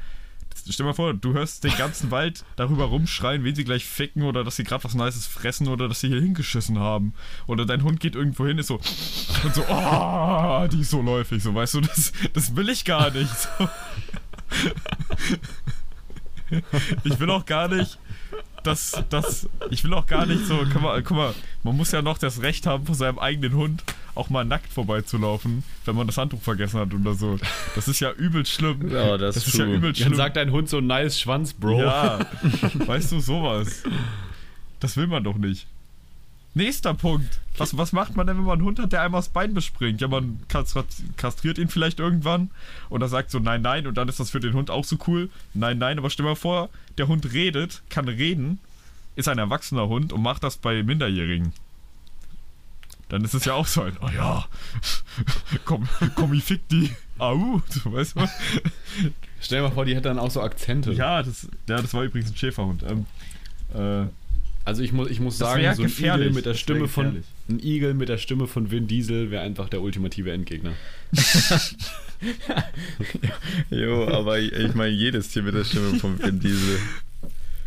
Stell mal vor, du hörst den ganzen Wald darüber rumschreien, wen sie gleich ficken oder dass sie gerade was Nices fressen oder dass sie hier hingeschissen haben. Oder dein Hund geht irgendwo hin, ist so und so, oh, die ist so läufig, so weißt du, das, das will ich gar nicht. So. Ich will auch gar nicht, dass das, ich will auch gar nicht so, guck mal, guck mal, man muss ja noch das Recht haben, von seinem eigenen Hund auch mal nackt vorbeizulaufen, wenn man das Handtuch vergessen hat oder so. Das ist ja übel schlimm. Ja, das ist ist ja übel schlimm. Dann sagt dein Hund so nice Schwanz, Bro. Ja, (laughs) weißt du, sowas. Das will man doch nicht. Nächster Punkt. Was, was macht man denn, wenn man einen Hund hat, der einmal das Bein bespringt? Ja, man kastriert ihn vielleicht irgendwann und er sagt so nein, nein und dann ist das für den Hund auch so cool. Nein, nein, aber stell mal vor, der Hund redet, kann reden, ist ein erwachsener Hund und macht das bei Minderjährigen. Dann ist es ja auch so ein, oh ja, (laughs) komm, komm, ich fick die. Au, so, weißt du? Stell dir mal vor, die hätte dann auch so Akzente. Ja, das, ja, das war übrigens ein Schäferhund. Ähm, äh, Also ich muss, ich muss Das sagen, so ein. Igel mit der Stimme von ein Igel mit der Stimme von Vin Diesel wäre einfach der ultimative Endgegner. (laughs) Jo, aber ich, ich meine, jedes Tier mit der Stimme von Vin Diesel.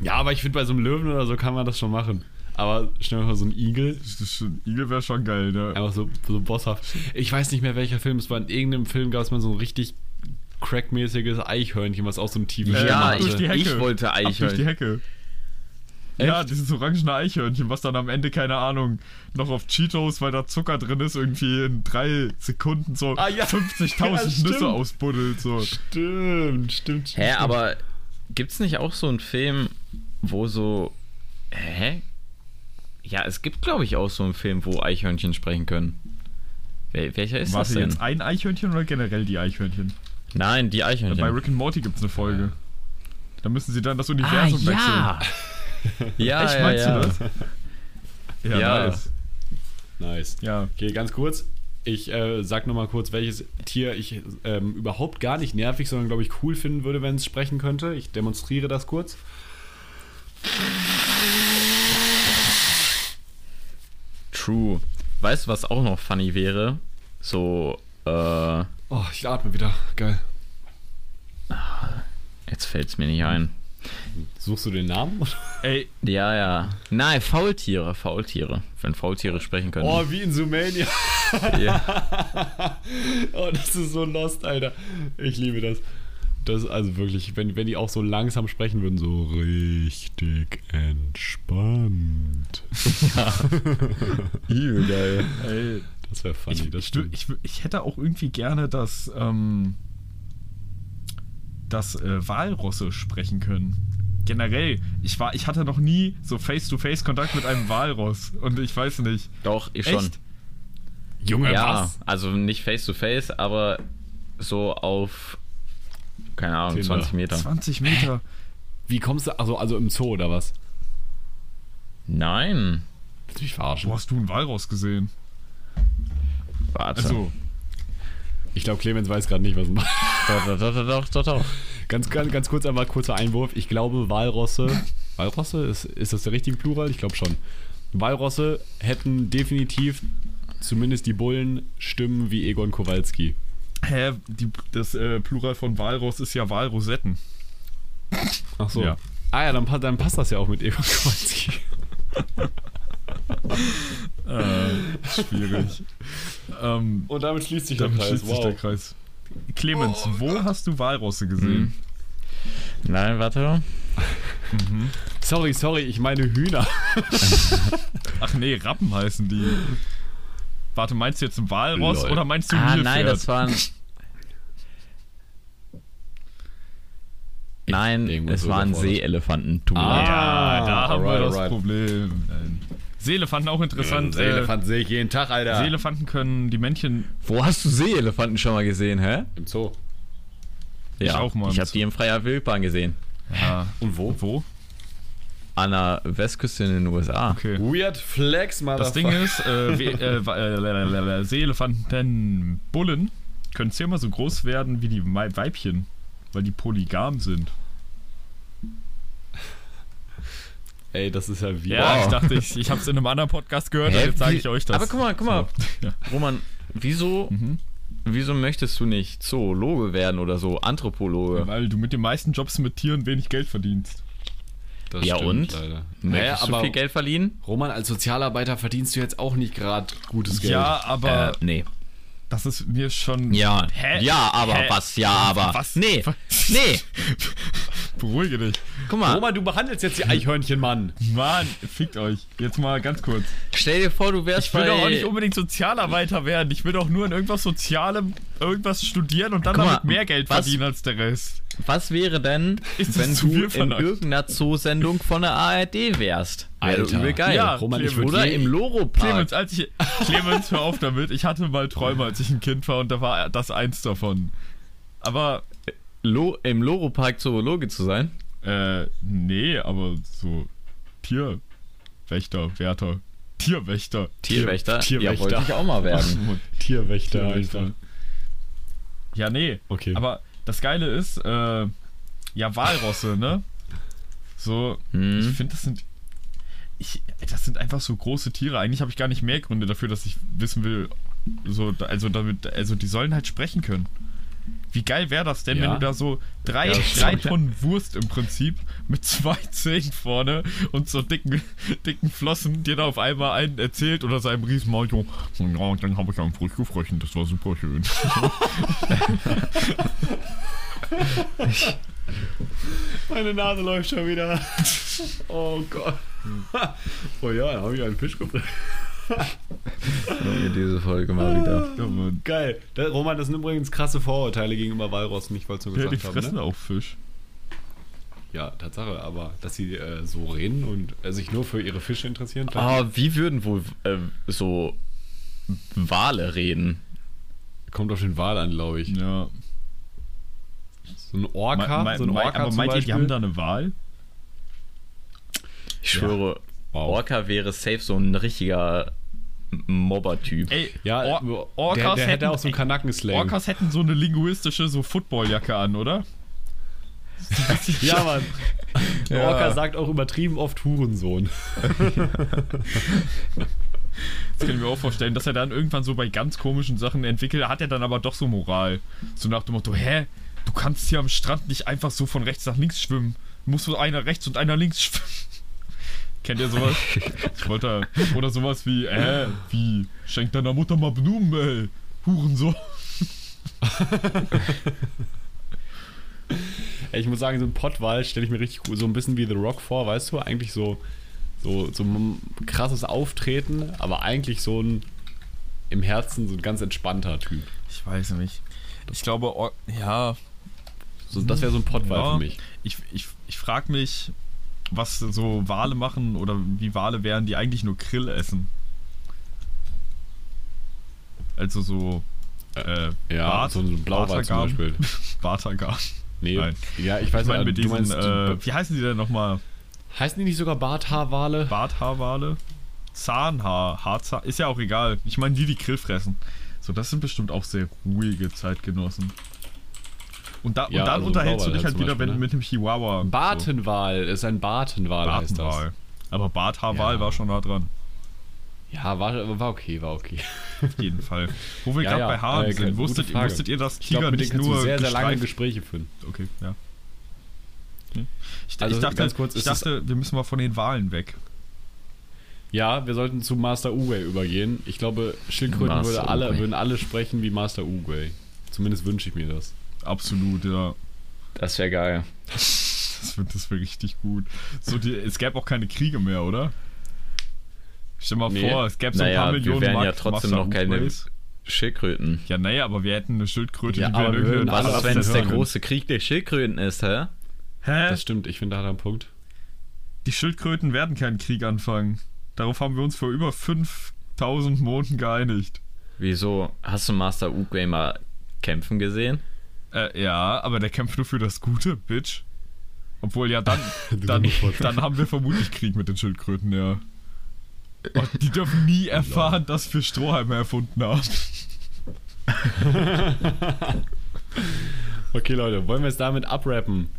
Ja, aber ich finde bei so einem Löwen oder so kann man das schon machen. Aber stell dir mal so ein Igel, das ist schon, Igel wäre schon geil, ne? einfach so, so bosshaft. Ich weiß nicht mehr, welcher Film es war. In irgendeinem Film gab es mal so ein richtig crackmäßiges Eichhörnchen, was auch so einen tiefen Ja, ab hatte. durch die Hecke. ich wollte Ab durch die Eichhörnchen. Hecke. Ja, dieses orangene Eichhörnchen, was dann am Ende, keine Ahnung, noch auf Cheetos, weil da Zucker drin ist, irgendwie in drei Sekunden so Ah, ja. 50.000 (laughs) Ja, stimmt. Nüsse ausbuddelt. So. Stimmt, stimmt. Hä, aber gibt's nicht auch so einen Film, wo so. Hä? Ja, es gibt, glaube ich, auch so einen Film, wo Eichhörnchen sprechen können. Wel welcher ist Warte das denn? jetzt ein Eichhörnchen oder generell die Eichhörnchen? Nein, die Eichhörnchen. Bei Rick and Morty gibt es eine Folge. Da müssen sie dann das ah, Universum wechseln. (laughs) ja. ja, Echt, ja, meinst ja. du das? Ja, Ja. nice. Nice. Ja. Okay, ganz kurz. Ich äh, sag nochmal kurz, welches Tier ich ähm, überhaupt gar nicht nervig, sondern glaube ich cool finden würde, wenn es sprechen könnte. Ich demonstriere das kurz. True. Weißt du, was auch noch funny wäre? So, äh, Oh, ich atme wieder. Geil. jetzt fällt's mir nicht ein. Suchst du den Namen? (laughs) Ey, Ja, ja. Nein, Faultiere, Faultiere. Wenn Faultiere sprechen können. Oh, wie in Sumania. (laughs) ja. (laughs) Oh, das ist so lost, Alter. Ich liebe das. Das ist also wirklich, wenn, wenn die auch so langsam sprechen würden, so richtig entspannt. Übel geil. ey Das wäre funny, ich, das ich, ich, ich hätte auch irgendwie gerne, dass, ähm, dass äh, Walrosse sprechen können. Generell, ich, war, ich hatte noch nie so Face-to-Face-Kontakt mit einem Walross. Und ich weiß nicht. Doch, ich schon. Echt? Junge, Ja, was? also nicht face to face, aber so auf, keine Ahnung, Tinder. 20 Meter. 20 Meter. Wie kommst du, also, also im Zoo oder was? Nein. Willst du mich verarschen? Wo hast du einen Walross gesehen? Warte. Also, Ich glaube, Clemens weiß gerade nicht, was er macht. Doch, doch, doch, doch, doch, doch. Ganz, ganz, ganz kurz einmal kurzer Einwurf. Ich glaube, Walrosse. Walrosse? Ist, ist das der richtige Plural? Ich glaube schon. Walrosse hätten definitiv zumindest die Bullen Stimmen wie Egon Kowalski. hä, die, das äh, Plural von Walross ist ja Walrosetten. Ach so. Ja. Ah ja, dann, dann passt das ja auch mit Egon Kowalski. (laughs) Äh, schwierig. (laughs) ähm, Und damit schließt sich damit schließt sich der Kreis. Clemens, wo hast du Walrosse gesehen? Nein, warte. Sorry, sorry, ich meine Hühner. (laughs) Ach nee, Rappen heißen die. Warte, meinst du jetzt ein Walross Lol. oder meinst du Ah, Nilpferd? nein, das waren. Nein, es so waren. Seeelefanten. Ah. Ja, da haben wir alright, das alright. Problem. Nein. Seelefanten auch interessant. Seeelefant sehe ich jeden Tag, Alter. Äh, Seelefanten können die Männchen. Wo hast du Seeelefanten schon mal gesehen, hä? Im Zoo. Ich auch mal im Ich habe die in freier Wildbahn gesehen. Ja. Und wo? Wo? An der Westküste in den USA. Okay. Weird Flex, Motherfucker. Das Ding ist, äh, äh, äh, Seelefanten, Bullen können zehnmal so groß werden wie die Wei- Weibchen, weil die polygam sind. Ey, das ist ja wie. Ja, Wow. ich dachte, ich, ich habe es in einem anderen Podcast gehört Hä, und jetzt sage ich euch das. Aber guck mal, guck mal. So, ja. Roman, wieso, Mhm. wieso möchtest du nicht Zoologe werden oder so Anthropologe? Weil du mit den meisten Jobs mit Tieren wenig Geld verdienst. Das Ja, stimmt und? Leider. Möchtest Naja, du aber viel Geld verdienen? Roman, als Sozialarbeiter verdienst du jetzt auch nicht gerade gutes Geld. Ja, aber äh, nee. Das ist mir schon. Ja, Hä? ja, aber Hä? was, ja, aber. Was? Nee, Was? nee, (laughs) Beruhige dich. guck mal, Roman, du behandelst jetzt die Eichhörnchen, Mann. Mann, fickt euch. Jetzt mal ganz kurz. stell dir vor, du wärst Ich will bei... doch auch nicht unbedingt Sozialarbeiter werden. Ich will doch nur in irgendwas Sozialem irgendwas studieren und dann Guck mal, damit mehr Geld was- verdienen als der Rest. Was wäre denn, (laughs) wenn du in irgendeiner Zoosendung von der ARD wärst? Wäre Alter. übel geil. Ja, Roman, Oder im Loro-Park. Clemens, als ich, Clemens, hör auf damit. Ich hatte mal Träume, als ich ein Kind war und da war das eins davon. Aber, Lo Im Loro-Park Zoologe zu sein? äh, nee, aber so Tierwächter, Wärter. Tierwächter. Tierwächter? Tierwächter. Ja, wollte ich auch mal werden. Tierwächter, (laughs) Tierwächter. Alter. Ja, nee. Okay. Aber das Geile ist, äh, ja, Walrosse, ne? So, Hm. ich finde, das sind. Ich, das sind einfach so große Tiere. Eigentlich habe ich gar nicht mehr Gründe dafür, dass ich wissen will, so, also damit, also die sollen halt sprechen können. Wie geil wäre das denn, Ja. wenn du da so drei, Ja, drei. Tonnen Wurst im Prinzip mit zwei (laughs) Zähnen vorne und so dicken, dicken Flossen dir da auf einmal einen erzählt oder seinem Riesenmaul, so, ja, dann habe ich einen Früh gefressen, das war super schön. (laughs) Meine Nase läuft schon wieder. Oh Gott. (laughs) Oh ja, da habe ich einen Fisch (laughs) gebracht. Mir diese Folge mal wieder. Ja, Mann. Geil. Der, Roman, das sind übrigens krasse Vorurteile gegenüber Walrossen, nicht weil du Ja, die gesagt haben. fressen Ne? auch Fisch. Ja, Tatsache, aber dass sie äh, so reden und äh, sich nur für ihre Fische interessieren. Ah, wie würden wohl äh, so Wale reden? kommt auf den Wal an, glaube ich. Ja. So ein Orca, Me- me- so ein me- Orca aber meint ihr, die Beispiel. haben da eine Wahl? Ich schwöre, Wow. Orca wäre safe so ein richtiger Mobber-Typ. Ey, Ja, Or der, Orcas, der hätten, hätte auch so einen Kanaken-Slang. Orcas hätten so eine linguistische so Footballjacke an, oder? (laughs) Ja, Mann. Der (laughs) Ja. Orca sagt auch übertrieben oft Hurensohn. (laughs) Das kann ich mir auch vorstellen, dass er dann irgendwann so bei ganz komischen Sachen entwickelt, hat er dann aber doch so Moral. So nach dem Motto, hä? Du kannst hier am Strand nicht einfach so von rechts nach links schwimmen. Muss so einer rechts und einer links schwimmen. Kennt ihr sowas? Ich wollte, oder sowas wie, äh, wie, schenk deiner Mutter mal Blumen, ey. Hurensohn. (laughs) Ich muss sagen, so ein Pottwal stelle ich mir richtig cool, so ein bisschen wie The Rock vor, weißt du? Eigentlich so, so, so ein krasses Auftreten, aber eigentlich so ein im Herzen so ein ganz entspannter Typ. Ich weiß nicht. Ich glaube, Or ja, So, das wäre so ein Pottwal Ja. für mich. ich, ich, ich frage mich, was so Wale machen oder wie Wale wären, die eigentlich nur Krill essen. Also so äh, Ja, Bart, so ein Blauwal zum. Beispiel. (laughs) Bartagar. Nee, Nein. ja, ich weiß Ich meine nicht, mit diesen, meinst, äh, wie heißen die denn nochmal? heißen die nicht sogar Barthaarwale? Barthaarwale? Zahnhaar, Haarzahn, ist ja auch egal. Ich meine die, die Krill fressen. So, das sind bestimmt auch sehr ruhige Zeitgenossen. Und, da, Ja, und dann also unterhältst du dich halt wieder Beispiel, wenn, ne? mit dem Chihuahua. so. Bartenwal ist ein Bartenwal, heißt das. Bartenwal. Aber Barthaarwal Ja. war schon nah dran. Ja, war, war okay, war okay. Auf jeden Fall. Wo wir (laughs) Ja, gerade ja, bei Haaren äh, sind, wusstet, wusstet ihr, dass Ich Tiger denen nicht nur sehr, sehr lange Gespräche führen. Okay, ja. Okay. Ich, Also ich dachte, ganz kurz, ich dachte wir müssen mal von den Wahlen weg. Ja, wir sollten zu Master Uguay übergehen. Ich glaube, Schildkröten würde alle, würden alle sprechen wie Master Uguay. Zumindest wünsche ich mir das. Absolut, ja. Das wäre geil. Das wird das wär richtig gut. So, die, es gäbe auch keine Kriege mehr, oder? Stell mal Nee. vor, es gäbe so ein Naja, paar wir Millionen wären ja trotzdem noch keine. Schildkröten. Ja, naja, aber wir hätten eine Schildkröte, Ja, die wir aber in wir würden Was, wenn es der große Krieg der Schildkröten ist, hä? Hä? Das stimmt, ich finde, da hat er einen Punkt. Die Schildkröten werden keinen Krieg anfangen. Darauf haben wir uns vor über 5000 Monaten geeinigt. Wieso? Hast du Master Uguay mal kämpfen gesehen? Äh, ja, aber der kämpft nur für das Gute, Bitch. Obwohl, ja, dann, (laughs) dann, dann haben wir vermutlich Krieg mit den Schildkröten, ja. Und die dürfen nie erfahren, dass wir Strohhalme erfunden haben. (laughs) Okay, Leute, wollen wir es damit abrappen?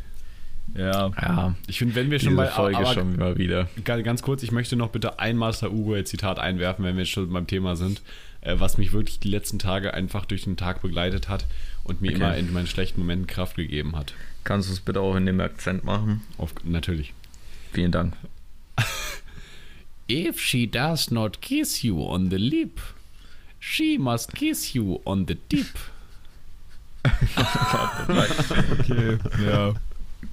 Ja. Ja, Ich finde, wenn wir schon diese bei Folge aber schon mal wieder. ga- ganz kurz, ich möchte noch bitte ein Master Uguay-Zitat einwerfen, wenn wir jetzt schon beim Thema sind, äh, was mich wirklich die letzten Tage einfach durch den Tag begleitet hat und mir Okay. immer in meinen schlechten Momenten Kraft gegeben hat. Kannst du es bitte auch in dem Akzent machen? Auf, natürlich. Vielen Dank. If she does not kiss you on the lip, she must kiss you on the tip. (laughs) (laughs) Okay, ja.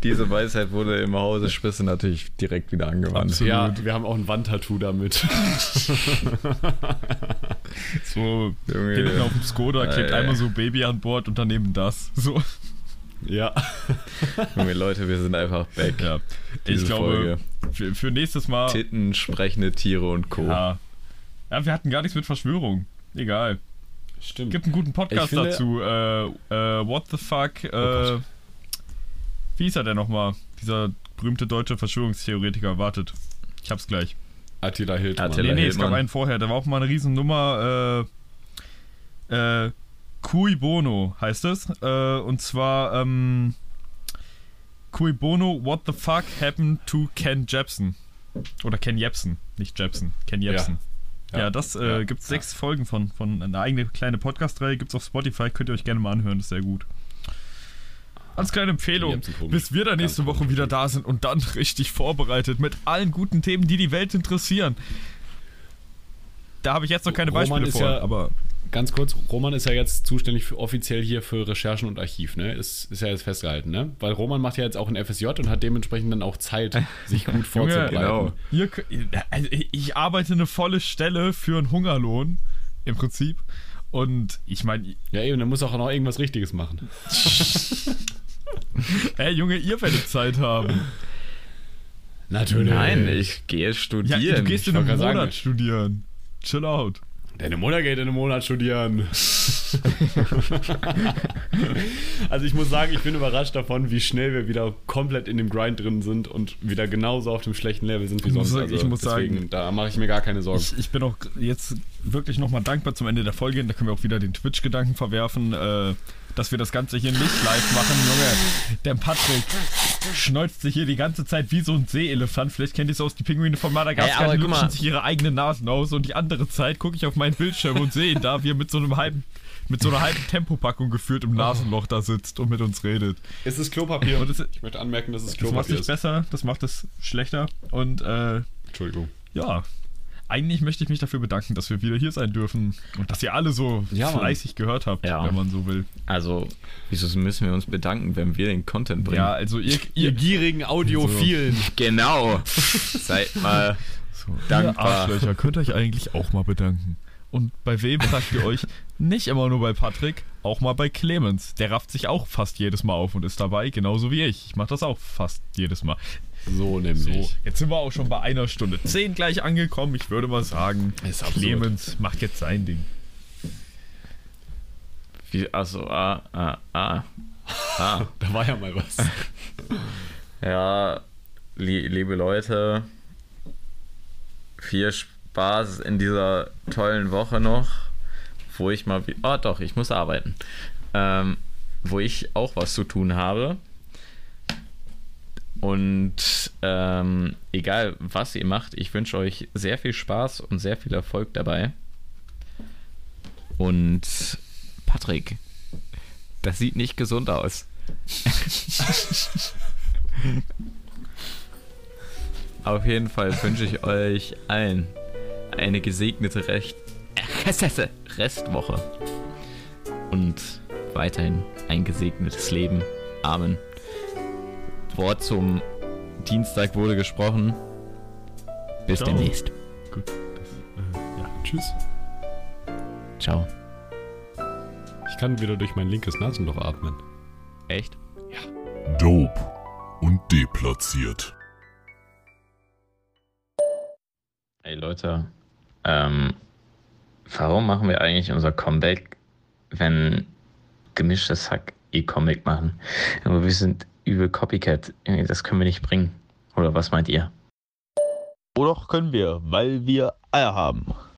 Diese Weisheit wurde im Hause Spitze natürlich direkt wieder angewandt. Absolut. Ja, wir haben auch ein Wandtattoo damit. (laughs) So, Junge. hinten auf dem Skoda klebt einmal so Baby an Bord und daneben das. So. ja. Junge Leute, wir sind einfach back. Ja. Diese ich glaube, Folge. für, für nächstes Mal. Titten, sprechende Tiere und Co. Ja. ja, wir hatten gar nichts mit Verschwörung. Egal. Stimmt. Gibt einen guten Podcast finde- dazu. Äh, äh, what the fuck? Äh, Gott. Wie ist er denn nochmal? Dieser berühmte deutsche Verschwörungstheoretiker. Wartet. Ich hab's gleich. Attila Hildmann. Attila nee, nee, es gab Hildmann. einen vorher. Der war auch mal eine Riesennummer. Äh, äh, Cui Bono heißt es. Äh, und zwar, ähm, Cui Bono, what the fuck happened to Ken Jepsen? Oder Ken Jepsen, nicht Jepsen. Ken Jepsen. Ja, Ja. das äh, Ja. gibt es sechs Folgen von, von einer eigenen kleine Podcast-Reihe, gibt es auf Spotify, könnt ihr euch gerne mal anhören, ist sehr gut. Als kleine Empfehlung, bis wir dann nächste Ganz Woche wieder da sind und dann (laughs) richtig vorbereitet mit allen guten Themen, die die Welt interessieren. Da habe ich jetzt noch keine Roman Beispiele vor, ja- aber Ganz kurz, Roman ist ja jetzt zuständig für, offiziell hier für Recherchen und Archiv, ne? Ist, ist ja jetzt festgehalten, ne? Weil Roman macht ja jetzt auch ein FSJ und hat dementsprechend dann auch Zeit, (laughs) sich gut vorzubereiten. genau. hier, also ich arbeite eine volle Stelle für einen Hungerlohn im Prinzip. Und ich meine, Ja, eben, dann muss auch noch irgendwas Richtiges machen. (laughs) (laughs) Hey Junge, ihr werdet Zeit haben. Natürlich. Nein, ich gehe Ja, studieren. du gehst ich in einem Monat sagen- studieren. Chill out. Deine Mutter geht in einem Monat studieren. (laughs) also ich muss sagen, ich bin überrascht davon, wie schnell wir wieder komplett in dem Grind drin sind und wieder genauso auf dem schlechten Level sind wie sonst. Also ich muss deswegen, sagen- da mache ich mir gar keine Sorgen. Ich, ich bin auch jetzt wirklich nochmal dankbar zum Ende der Folge. Da können wir auch wieder den Twitch-Gedanken verwerfen, äh, dass wir das Ganze hier nicht live machen. Junge, der Patrick schneuzt sich hier die ganze Zeit wie so ein Seeelefant. Vielleicht kennt ihr es aus, die Pinguine von Madagaskar, Ey, aber die lutschen sich ihre eigenen Nasen aus und die andere Zeit gucke ich auf meinen Bildschirm und sehe ihn da, wie er mit so einem halben mit so einer halben Tempopackung geführt im Nasenloch da sitzt und mit uns redet. Es ist Klopapier. Und das- ich möchte anmerken, dass es Das macht Klopapier es ist. besser, das macht es schlechter. Und äh, Entschuldigung. ja, eigentlich möchte ich mich dafür bedanken, dass wir wieder hier sein dürfen und dass ihr alle so Ja, fleißig gehört habt, Ja. wenn man so will. Also, wieso müssen wir uns bedanken, wenn wir den Content bringen? Ja, also ihr, Ihr ihr, gierigen Audiophilen. Genau. (laughs) Seid mal so, ihr dankbar. Arschlöcher könnt euch eigentlich auch mal bedanken. Und bei wem sagt ihr euch? Nicht immer nur bei Patrick, auch mal bei Clemens. Der rafft sich auch fast jedes Mal auf und ist dabei, genauso wie ich. Ich mache das auch fast jedes Mal. So nämlich. So, jetzt sind wir auch schon bei einer Stunde zehn gleich angekommen. Ich würde mal sagen, Ist absurd. Clemens macht jetzt sein Ding. Wie, also, ah, ah, ah. (laughs) Ah. Da war ja mal was. (laughs) Ja, li liebe Leute, viel Spaß in dieser tollen Woche noch, wo ich mal. Oh, doch, ich muss arbeiten. Ähm, wo ich auch was zu tun habe. Und ähm, egal, was ihr macht, ich wünsche euch sehr viel Spaß und sehr viel Erfolg dabei. Und Patrick, das sieht nicht gesund aus. (laughs) Auf jeden Fall wünsche ich euch allen eine gesegnete Recht (laughs) Restwoche und weiterhin ein gesegnetes Leben. Amen. Wort zum Dienstag wurde gesprochen. Bis Ciao. demnächst. Gut. Das, äh, ja, tschüss. Ciao. Ich kann wieder durch mein linkes Nasenloch atmen. Echt? Dope und deplatziert. Hey Leute, ähm, warum machen wir eigentlich unser Comeback, wenn gemischtes Hack E-Comic machen? Aber wir sind übel Copycat. Das können wir nicht bringen. Oder was meint ihr? Oder können wir, weil wir Eier haben.